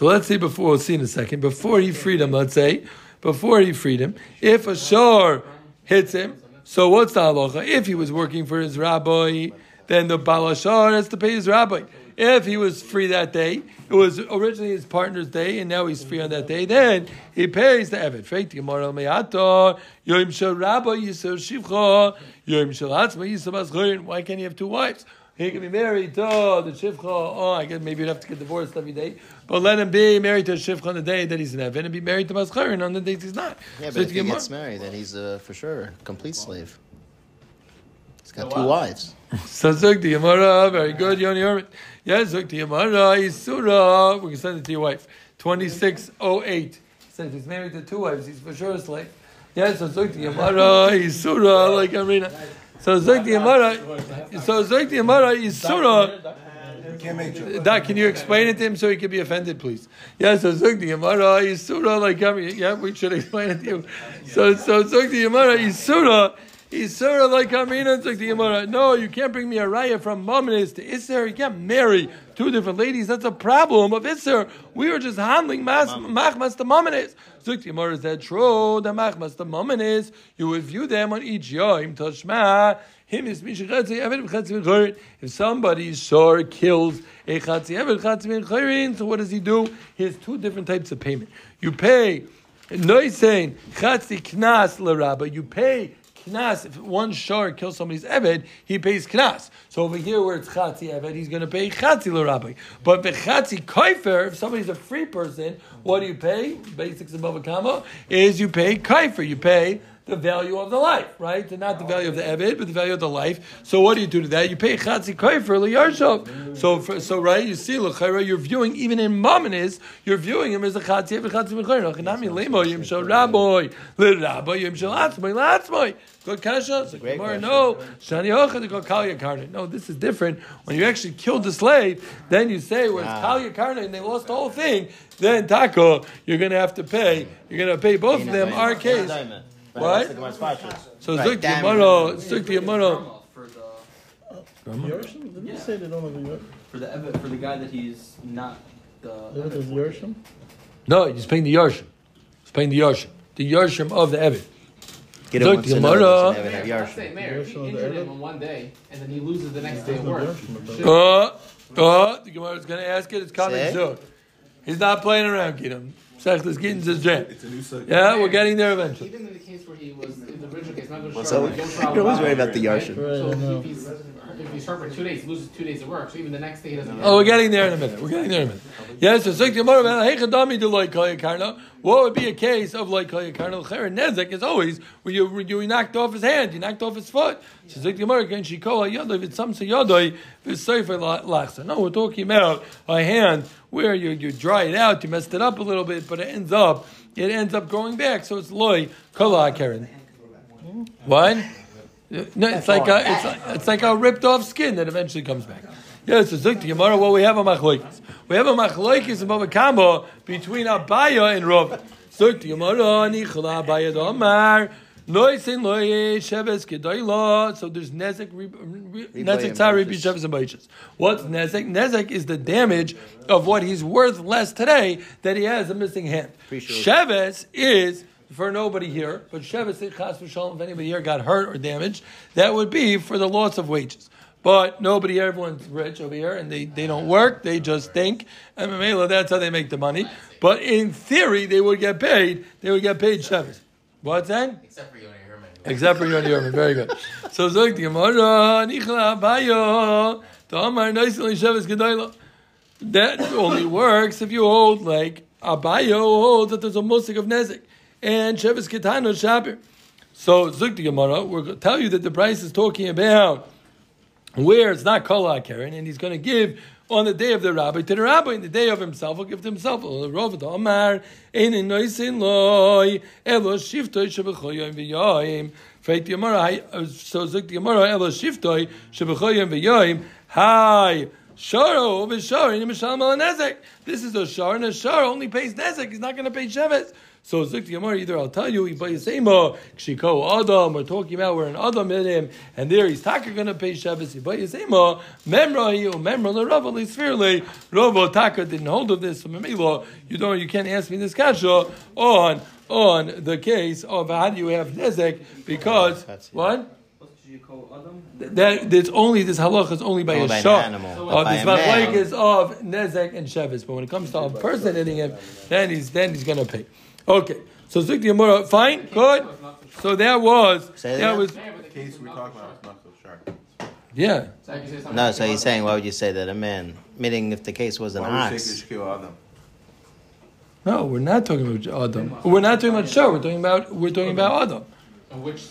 S1: So let's see before, we'll see in a second, before he freed him, let's say, before he freed him, if a shor hits him, so what's the halacha? If he was working for his rabbi, then the balashar has to pay his rabbi. If he was free that day, it was originally his partner's day, and now he's free on that day, then he pays the evet. Why can't he have two wives? He can be married to the shivcha. Oh, I guess maybe you'd have to get divorced every day. But let him be married to a shivcha on the day that he's in heaven, and be married to mascharin on the days he's not.
S9: Yeah, but
S1: So
S9: if he gets
S1: mar-
S9: married, then he's uh, for sure a complete slave. He's got two wives.
S1: So Zuk the Yamara, very good, Yoni Herman. Yes, Zuk the Yamara, Isura. We can send it to your wife. 2608. Says he's married to two wives, he's for sure a slave. Yes, so Zuk Yamara, Isura, like Arena. So the Yamara, so Zuk the Yamara, Isura. Doc, can you explain it to him so he can be offended, please? Yes, so the Yamara, Isura, like Arena. Yeah, we should explain it to you. So, so the Yamara, Isura. Isura like Amina, it's like the Gemara. No, you can't bring me a raya from Mominis to Isser. You can't marry two different ladies. That's a problem of Isser. We were just handling mas, machmas to Mominis. Zuk the Gemara is that true? The machmas to Mominis, you would view them on each yom toshma. Him is mishachatzi eved v'chatzi v'chorin. If somebody sure kills a chatzi eved chatzi v'chorin, so what does he do? He has two different types of payment. You pay noisein chatzi knas l'rabba. You pay knas. If one shor kills somebody's eved, he pays knas. So over here where it's chatzi eved, he's going to pay chatzi l'rabbi. But the chatzi kaifer, if somebody's a free person, what do you pay? Basics above a comma is you pay kaifer. You pay the value of the life, right? And not the value of the Evid, but the value of the life. So what do you do to that? You pay Chatzi Koifer Liyarshav. So, for, so right, you see, L'chaira, you're viewing, even in Mamanis, you're viewing him as a Chatzi Evid, Chatzi Mechayer. Nachanami Lemo, Yim Shal Raboy, Lir Raboy, Yim Shal Atzmoy, Latzmoy. Good kasha. So Gemara, no, Shani they go Kalya Karna. No, this is different. When you actually killed the slave, then you say, well, it's
S9: Ah.
S1: Kalya Karna, and they lost the whole thing, then Taco, you're going to have to pay. You're going to pay both of them. Our case.
S9: Right,
S1: What?
S9: that's the Gemara's pashas.
S1: So
S9: Right,
S1: Zuk
S9: damn.
S1: Yamaro, Zuk Yamaro.
S2: For the
S7: Yershim? Didn't you say they don't have a Yershim?
S2: for the ev- for the guy that he's not the.
S7: There is Yershim?
S1: No, he's paying the Yarshim. He's paying the Yarshim. The Yarshim of the Evid.
S9: Get
S1: Zuk
S9: it once to know
S1: Gemara.
S9: that you never have
S6: Let's
S9: Yarshim.
S6: say, Mayor, if he
S7: Yershim of the
S6: injured him
S7: Arab?
S6: on one day and then he loses the next day
S7: There's
S6: of
S7: no
S6: work.
S7: Yershim about
S6: should-
S7: that.
S1: Uh, uh, the Gemara is going to ask it. It's coming
S9: Say?
S1: soon. He's not playing around, Kidam. Sechlis Gittins is jam.
S3: It's a new subject.
S1: Yeah, we're getting there eventually.
S6: Even in where he was in the original case, not just
S9: So,
S6: sure,
S9: you're always worried about the
S6: right?
S7: Right,
S6: So
S7: I
S6: if he's if he's hurt for two days, he loses two days of work. So even the next day he doesn't.
S1: Oh, we're getting there in a minute. We're getting there in a minute. Yes, so Zuk Yamaro, Heichadami de Loi Kaya Karna. What would be a case of Loi Kaya Karna? L'cher Nezek is always when you, when you knocked off his hand, you knocked off his foot. So Zuk Yamaro, Ken Shikoa Yodoi, V'tzam Yodoi, V'soifer Lachsa. No, we're talking about a hand where you, you dry it out, you messed it up a little bit, but it ends up, it ends up growing back. So it's Loi Kala Karen. What? No, it's like a, it's like, it's like a ripped off skin that eventually comes back. Yes, so Zuk Gemara. Well, we have a machloikis. We have a machloikis above a combo between Abaya and Rav. Zuk Gemara. Nichla Abaya. Noisin loye sheves kedoila. So there's nezek nezek tari
S9: and
S1: sheves and baishas. What's nezek? Nezek is the damage of what he's worth less today that he has a missing hand. Sheves is for nobody here, but Sheves is chas v'shalom. If anybody here got hurt or damaged, that would be for the loss of wages. But nobody, here, everyone's rich over here, and they, they don't work, they just think. And Mamela, that's how they make the money. But in theory, they would get paid, they would get paid Sheves. What's that?
S8: Except for Yoni Herman.
S1: Except for Yoni Herman. Very good. So Zog the Gemara, Nichla Abayo, Tamar Noisel Sheves Gedoyla. That only works if you hold like Abayo holds that there's a musik of Nezek and Sheves Ketano Shabir. So Zug the Gemara, we're going to tell you that the price is talking about where it's not Kol Karen, and he's going to give on the day of the rabbi to the rabbi, in the day of himself, he'll give to himself. Freit the Gemara, so Zuk the Gemara, Elo Shiftoi Shebechoyim V'Yoim. Hi. Sharo v'shar in mishalom al nezek. This is a shar, and a shar only pays nezek. He's not going to pay sheves. So Zuk the Gemara, either I'll tell you, Ibayisema, Kshiko Adam, we're talking about we're an Adam in him, and there he's taka going to pay sheves. Ibayisema, Memra you, Memra the Rav Lisfirle, Ravo Taka didn't hold of this. So Memela, you don't, you can't ask me this kasha on on the case of how do you have nezek because what. That it's only this halacha is only by
S9: Only
S1: a
S9: by an
S1: shah.
S9: animal.
S1: Uh, this
S9: a man.
S1: is of nezek and shevis, but when it comes to a person hitting him, then he's then he's gonna pay. Okay, so Zik the Gemara, fine, good. So that was
S9: Say
S1: that
S9: that
S1: was
S3: The case we're talking about is not so sharp.
S1: yeah.
S6: So I can
S9: No, so he's saying, why would you say that a man? Meaning, if the case was an
S3: Why
S9: ox.
S3: say Kishkil Adam?
S1: No, we're not talking about Adam. We're not talking about shah. We're talking about we're talking about Adam.
S6: In which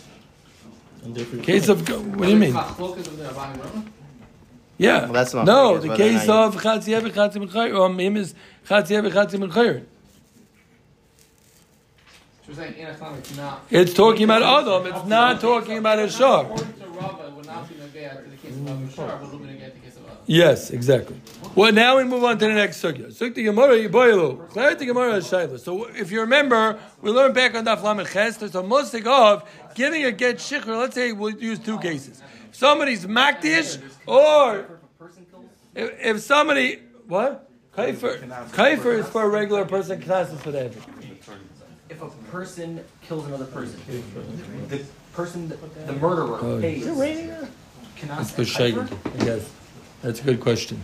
S7: And different
S1: Case of what do you mean?
S6: Machlokas of the Rabbanim Rama?
S1: Yeah.
S9: Well, that's not
S1: no, the case
S9: not
S1: of Chatziev Chatzim Chayr. Um, him is Chatziev Chatzim Chayr.
S6: Saying it's not.
S1: It's talking about Adam. It's not talking about a shah.
S6: According to Rava, it would not be negayah to the case of Abu Shar, but it would be negayah to the case of Adam.
S1: Yes, exactly. Well, now we move on to the next sugya. Sugya Gemara Yiboilu. Clarity Gemara Shaila. So if you remember, we learned back on Daf Lamed Ches, there's a musik of giving a get shikhr. Let's say we'll use two cases. If somebody's makdish, or if, if somebody, what? Kaifer. Kaifer is for a regular person, Knas is for the.
S2: If a person kills another person, the person, the murderer
S1: Oh,
S2: pays.
S1: That's for Shaila, I guess. That's a good question.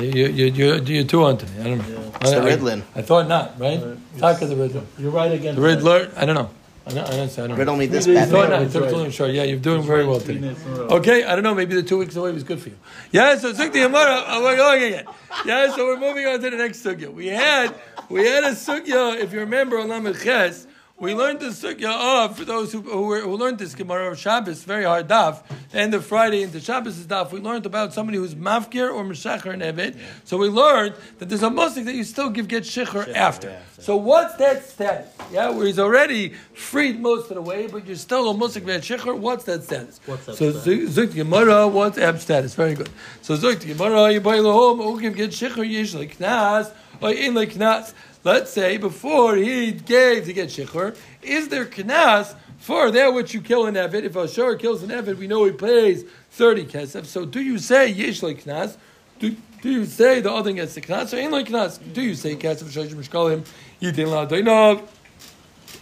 S1: You, you, you, you're too on to me. I don't know.
S9: It's the
S1: I- I-
S9: Riddlin.
S1: I thought not, right? Talk of the Riddlin.
S7: You're right again.
S1: The Riddler, I don't know. I don't, I don't, I don't know.
S9: Riddle this
S7: Three days
S1: I thought
S9: Batman.
S1: not.
S7: That's
S1: It's
S7: right.
S1: totally sure. Yeah, you're doing very well today.
S7: days in a row.
S1: Okay, I don't know. Maybe the two weeks away was good for you. Yeah, so Sukti Yamara, oh, we're going again. Yeah, so we're moving on to the next sugya. We had we had a sugya, if you remember, on Lamed Ches, we learned the sugya of for those who who, were, who learned this Gemara of Shabbos, very hard daf, and the Friday into Shabbos is daf. We learned about somebody who's mafkir or meshacher and evet. So we learned that there's a musik that you still give get shicher after.
S9: yeah.
S1: So what's that status? Yeah, where he's already freed most of the way, but you're still a musik get shicher. What's that status?
S7: What's that
S1: so? Zuk Gemara, what's ab status? Very good. So Zuk Gemara, you buy the home, who give get shicher usually knas or in like knas. Let's say before he gave to get shicher, is there knas for that which you kill an evid? If a shor kills an evid, we know he pays thirty kesef. So do you say yesh like knas? Do, do you say the other gets the knas or in like knas? Do you say kesef shoyim mishkalim yitin la doinov?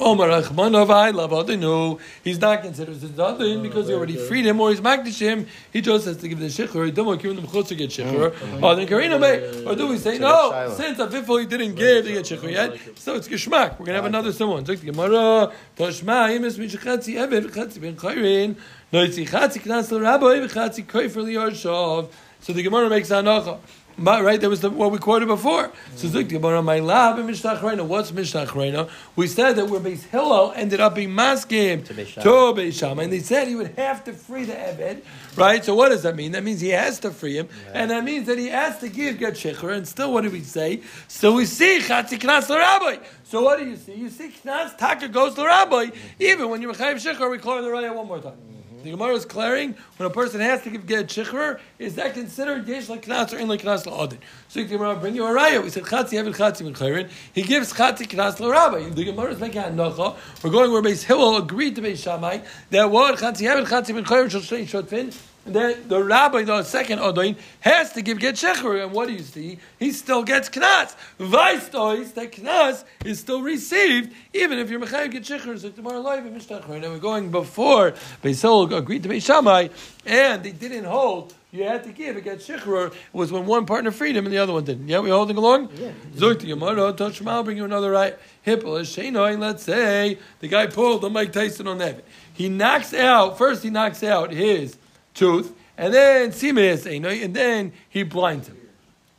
S1: Omar Achmanov, I love Adinu. He's not considered as Adin because he already freed him or he's magdish him. He just has to give the shikhr. He don't give him the chutz to get shikhr. Oh, then Karina. Eh? Or do we say, no, since Avifo he didn't give to get shikhr yet, so it's Geshmak. We're going to have another someone. The Gemara. Toshma, Imis Mishachatzi Eved, Chatzi Ben Chayrin. Noitzi Chatzi Knas Rabbi, Chatzi Koifer. So the Gemara makes anacha. Right, that was the, what we quoted before. So Zik Gemara, my lab and Mishnah Achrayna. What's Mishnah Achrayna? We said that where Beis Hillel ended up being maskim
S9: To Beis Shammai.
S1: to Beis Shammai, and they said he would have to free the Eved, right? So what does that mean? That means he has to free him, and that means that he has to give get Shecher. And still, what do we say? So we see Chatzi Knas Rabbi. So what do you see? You see Knas Taka goes to Rabbi. Mm-hmm. Even when you're Chayiv Shecher, we call the Raya one more time. The Gemara is clearing when a person has to give get shikhr, is that considered yesh like knas or in like knas la'adin? So the Gemara bring you a raya. We said chatzi eved chatzi min chayrin. He gives chatzi knas l'rabbi. The Gemara is making a nocha. We're going where Beis Hillel agreed to Beis Shammai that what chatzi eved chatzi min chayrin shall shtei shotfin. That the rabbi, the second Odoin, has to give get shechur, and what do you see? He still gets knas. Vice dois that knas is still received, even if you're mechayiv get shechur. So tomorrow live in Mishnah and we're going before Beis Hillel agreed to Beis Shammai, and they didn't hold. You had to give against shechur. It was when one partner freed him and the other one didn't. Yeah, we holding along. Yeah. Zok the Gemara, touch I'll bring you another right. Hippel is Shenoi. Let's say the guy pulled the Mike Tyson on that. He knocks out first. He knocks out his tooth, and then Simes and then he blinds him.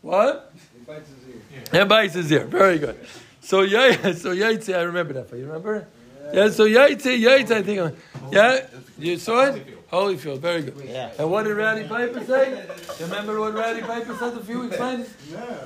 S1: What?
S4: He bites his ear.
S1: And bites his ear. Very good. So yeah, so Yaitse, I remember that. You remember? Yeah. So Yaitse, Yaitse, I think. Uh, yeah, you saw it. Holyfield, very good.
S9: Yeah.
S1: And what did Roddy Piper say? Remember what Roddy Piper said a few weeks later?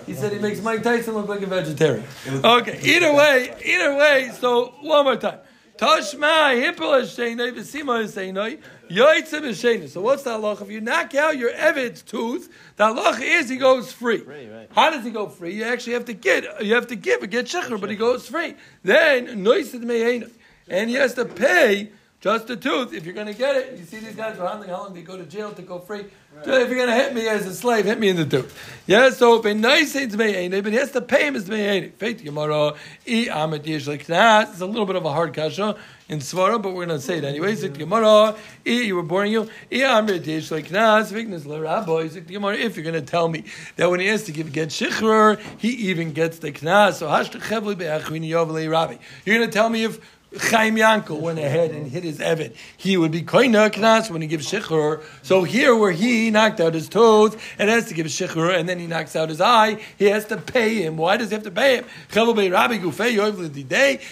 S1: He said he makes Mike Tyson look like a vegetarian. Okay, either way, either way, so one more time. Tashma, Hippel Hashenoi, Vesima Hashenoi, Yoitze Hashenoi. So what's the halacha? If you knock out your Evid's tooth, the halacha is he goes free.
S9: Free, right.
S1: How does he go free? You actually have to get, you have to give a get shecher, but he goes free. Then, Noisid Mehenoi. And he has to pay just the tooth. If you're going to get it, you see these guys are handling how long they go to jail to go free. If you're going to hit me as a slave, hit me in the tooth. Yeah, so a nice it's mehenoi, but he has to pay him as mehenoi. Faith Gemara, i amet yesh. It's a little bit of a hard kasha in Svara, but we're going to say it anyway. Zik Gemara, i you were boring you. I amet yesh like that. Viknas l'rabbi. Zik Gemara, if you're going to tell me that when he has to give get shichrer, he even gets the knas. So chevli be'achvini yovli rabbi. You're going to tell me if Chaim Yankel went ahead and hit his Evid. He would be koina knas when he gives shechur. So here, where he knocked out his tooth and has to give shechur, and then he knocks out his eye, he has to pay him. Why does he have to pay him?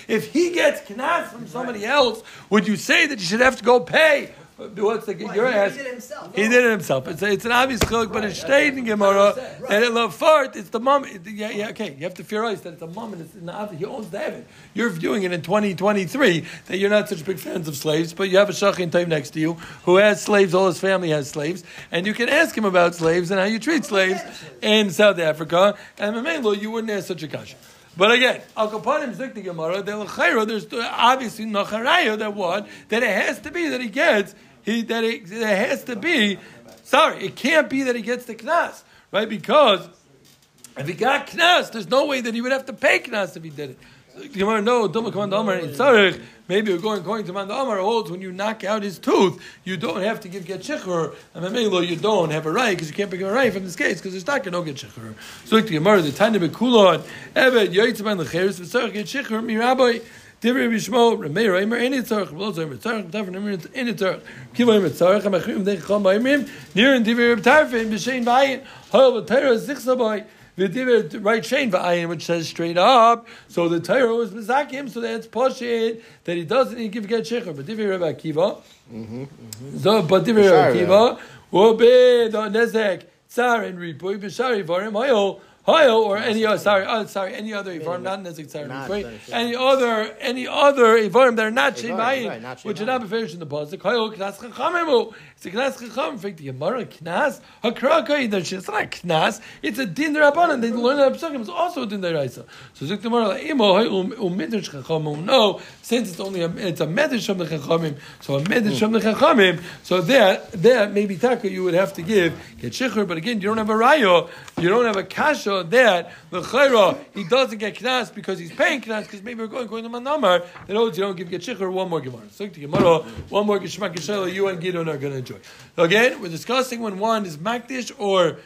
S1: If he gets knas from somebody else, would you say that you should have to go pay? What's the
S8: Why?
S1: your
S8: He did it himself.
S1: He did it himself. It's, a, it's an obvious chiluk, but it's stayed in Gemara. And in Lafart, it's the mom. it- Yeah, yeah, okay. You have to theorize that it's a mom and it's in the. He owns the Evan. You're viewing it in 2023 that you're not such big fans of slaves, but you have a shachin type next to you who has slaves. All his family has slaves, and you can ask him about slaves and how you treat slaves in South Africa. And Mamelo, you wouldn't ask such a question. But again, Al Kapanim Zik Gemara, there's obviously Nacharaya that what? That it has to be that he gets, he that it, it has to be, sorry, it can't be that he gets the Knas, right? Because if he got Knas, there's no way that he would have to pay Knas if he did it. No, maybe we're going according to Manda Amar holds when you knock out his tooth, you don't have to give get shikhr, and Mamelo you don't have a right because you can't pick a right from this case because there's not going to get shikhr. So the Gemara, the Tanya Bekulon, Evet Yoitzaman Lecheres V'Tzarech get shikhr Divrei Ramei Reimer, any tzarech, V'lo Zayim tzarech, Tavern Emir, any tzarech, Kiva Emir tzarech, Amachrim, Dei Chom Ba'imrim, Nir and Divrei Reb Tarfon, B'Shein Bayin, Hoel V'Tera Zichsa Ba'y, v'diver right chain v'ayin, which says straight up. So the Torah was mizakim, so that's poshit that he doesn't to give get shecher. But diver Rabbi Akiva, mm-hmm, so mm-hmm. but diver Rabbi
S9: B'shari,
S1: Akiva, obed on nezek tsar and ripui b'shari varim hayol. Hayol or any other sorry, oh, sorry, any other ivarim, not nezek tsar
S9: Not
S1: ripui,
S9: nezek.
S1: any other any other ivarim that are not shemayim, which are not beferish in the pasuk. Hayol knas chachamimu. It's a knas chacham. In fact, the Gemara knas hakraka it's not a knas. It's a din rabbanan. They learn that psukim. It's also a din deraisa. So Zik Gemara imo hay um um chachamim. No, since it's only a it's a medrash from the chachamim. So a medrash from the chachamim. So there there maybe taka you would have to give get shikhr. But again, you don't have a rayo. You don't have a kasha that the chayra he doesn't get knas because he's paying knas because maybe we're going going to manamar that holds you don't give get shikhr one more gemara. So gemara one more geshmak geshela you and Gidon are going to enjoy. So again, we're discussing when one is makdish or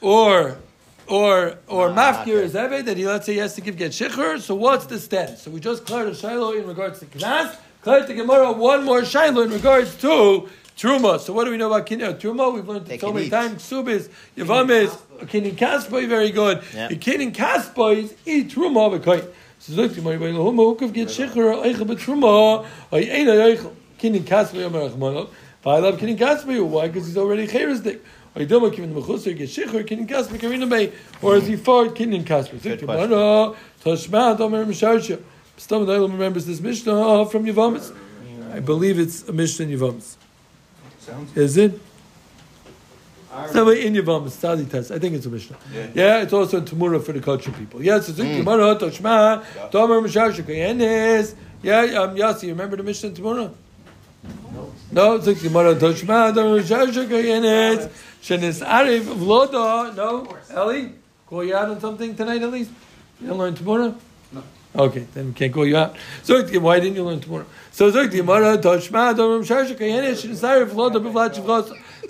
S1: or or or
S9: Ah,
S1: mafkir
S9: okay.
S1: is eved that he let's say he has to give get shikhr. So what's the status? So we just cleared a shiloh in regards to knas. Cleared the gemara one more shiloh in regards to truma. So what do we know about kin- uh, truma? We've learned it so many
S9: eat.
S1: times. Subis, yavamis, kinin kasboy, very good.
S9: Yeah.
S1: The kinin kasboy eat truma. So look you to my way. Lahoma ukav get shikhr eichel b'truma. Ay ein eichel kinin kasboy amar achmanov. I love kinin kasboy. Why? Because he's already cheresdik. I don't want kinin mechusar get shikhr kinin kasboy karina bay. Or is he far kinin kasboy?
S9: Good
S1: Tomorrow Tashma Domer Misharsha. Dailam remembers this Mishnah from Yavamis. I believe it's a Mishnah in Yavamis.
S3: Sounds
S1: Is it? Somewhere in Yavamis, Sadi test. I think it's a Mishnah. Yeah, it's also in Tamura for the culture people. Yes, it's in Gemara, Toshma, Domer Misharsha Kayenes. Yeah, um, Yasi, you remember the Mishnah in Tamura? No, it's like Gemara, Toshma, Domer Misharsha Kayenes. Shenis Arif Vloda. No, Ellie? Call you out on something tonight at least? You don't learn tomorrow? Okay, then we can't call you out. So why didn't you learn tomorrow? So.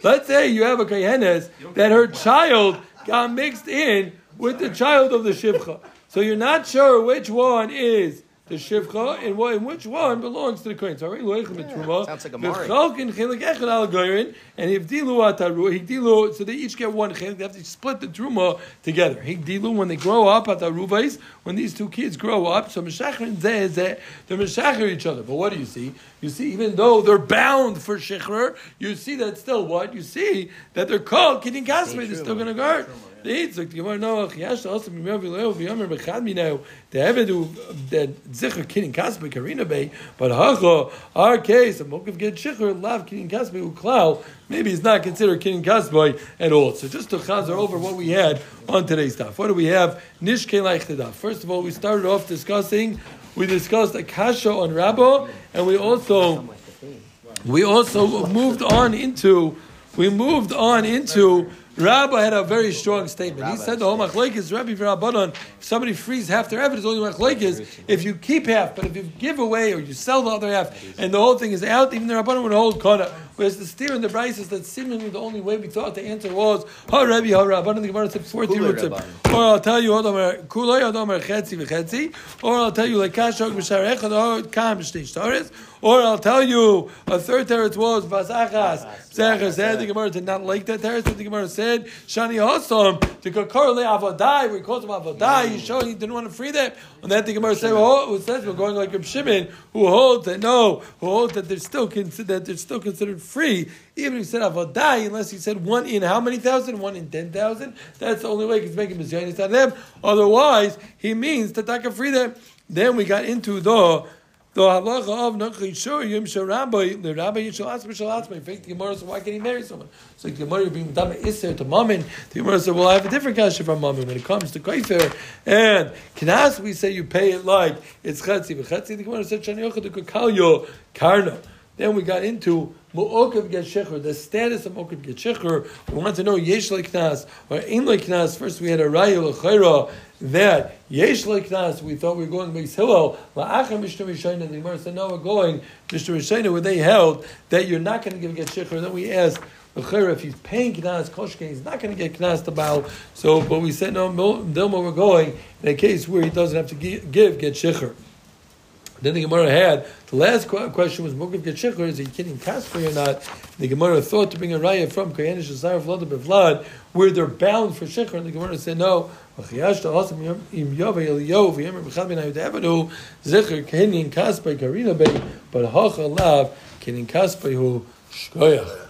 S1: Let's say you have a Kayenes that her child got mixed in with the child of the Shivcha. So you're not sure which one is the Shivcha and what and which one belongs to the Kohen. So yeah,
S9: sounds like a Mari.
S1: V'chalkin chelik echad al goyrin, and if dilu ataru, higdilu, so they each get one chelik. They have to split the truma together. Higdilu when they grow up at aruvais, when these two kids grow up, so meshachrin zeh zeh, they're meshacher each other. But what do you see? You see, even though they're bound for shechrer, you see that still what you see that they're called kidding kasmei. They're still going to guard. The Eitz, like the Gemara Noach, Yash also Mimer Vileo V'Yomer Bechad Mineu, the Evedu that Zicher Kidding Kasmei Karina Bay, but Hacha, our case, a Mokav Get Shicher, Lav Kidding Kasmei Uklau, maybe he's not considered Kidding Kasmei at all. So just to chazer over what we had on today's stuff. What do we have? Nishke Leichtedaf. First of all, we started off discussing, we discussed Akasha on Rabbo, and we also we also moved on into we moved on into Rabbi had a very strong statement. He said oh, the whole machlekes Rabbi for Rabbanon. If somebody frees half their evidence, only machlekes. If you keep half, but if you give away or you sell the other half, and the whole thing is out, even the Rabbanon would hold kona. Whereas the steer in the Bryce is that seemingly the only way we thought the answer was ha Rabbi ha Rabbanon. The Gemara said four
S9: Kula
S1: tirutzim. Or I'll tell you Odomer kulay Odomer chetzi v'chetzi. Or I'll tell you like kashok b'shar echad or kam b'shtei shtaris. Or I'll tell you a third teretz was vasachas. Zechar said the Gemara did not like that teretz. The Gemara said shani hosam to kakar le avodai. We called him avodai. He showed he didn't want to free them. And then the Gemara said, "Oh, it says we're going like Reb Shimon, who holds that no, who holds that they're still considered that they're still considered free, even if he said avodai, unless he said one in how many thousand? One in ten thousand. That's the only way he's making mizyanis of them. Otherwise, he means I free them. Then we got into the the halacha of Nachri Shoyim Sharabbai, the Rabbi Yishal Asma Shal Asma. In fact, the Gemara said, why can't he marry someone? So the Gemara being Dama Isser to Mammon. The Gemara said, well, I have a different kasha from Mammon when it comes to Kaifer. And Knas, we say you pay it like it's Chetzi. But Chetzi, the Gemara said, Shani Yochad Karna. Then we got into Mu'okav Get Shecher, the status of Mu'okav Get Shecher. We want to know Yesh Knas or Ein Knas. First we had a Raya L'chaira that Yesh Knas, we thought we were going to Beis Hillel. La'achar Mishnah Rishayna, the Gemara said, no, we're going Mishnah Rishayna, where they held that you're not going to give Get Shecher. Then we asked, if he's paying Knas, Koshke, he's not going to get Knas to Baal. So, but we said, no, Dilma, we're going in a case where he doesn't have to give Get Shecher. Then the Gemara had the last qu- question was Mugav Geshikr, is he kidding Kasper or not? The Gemara thought to bring a raya from Koyanish Shazar Vlad Bevlad, where they're bound for Shikr, and the Gemara said no. But Hacha Lav Kenin Kasper Hu Shkoyach.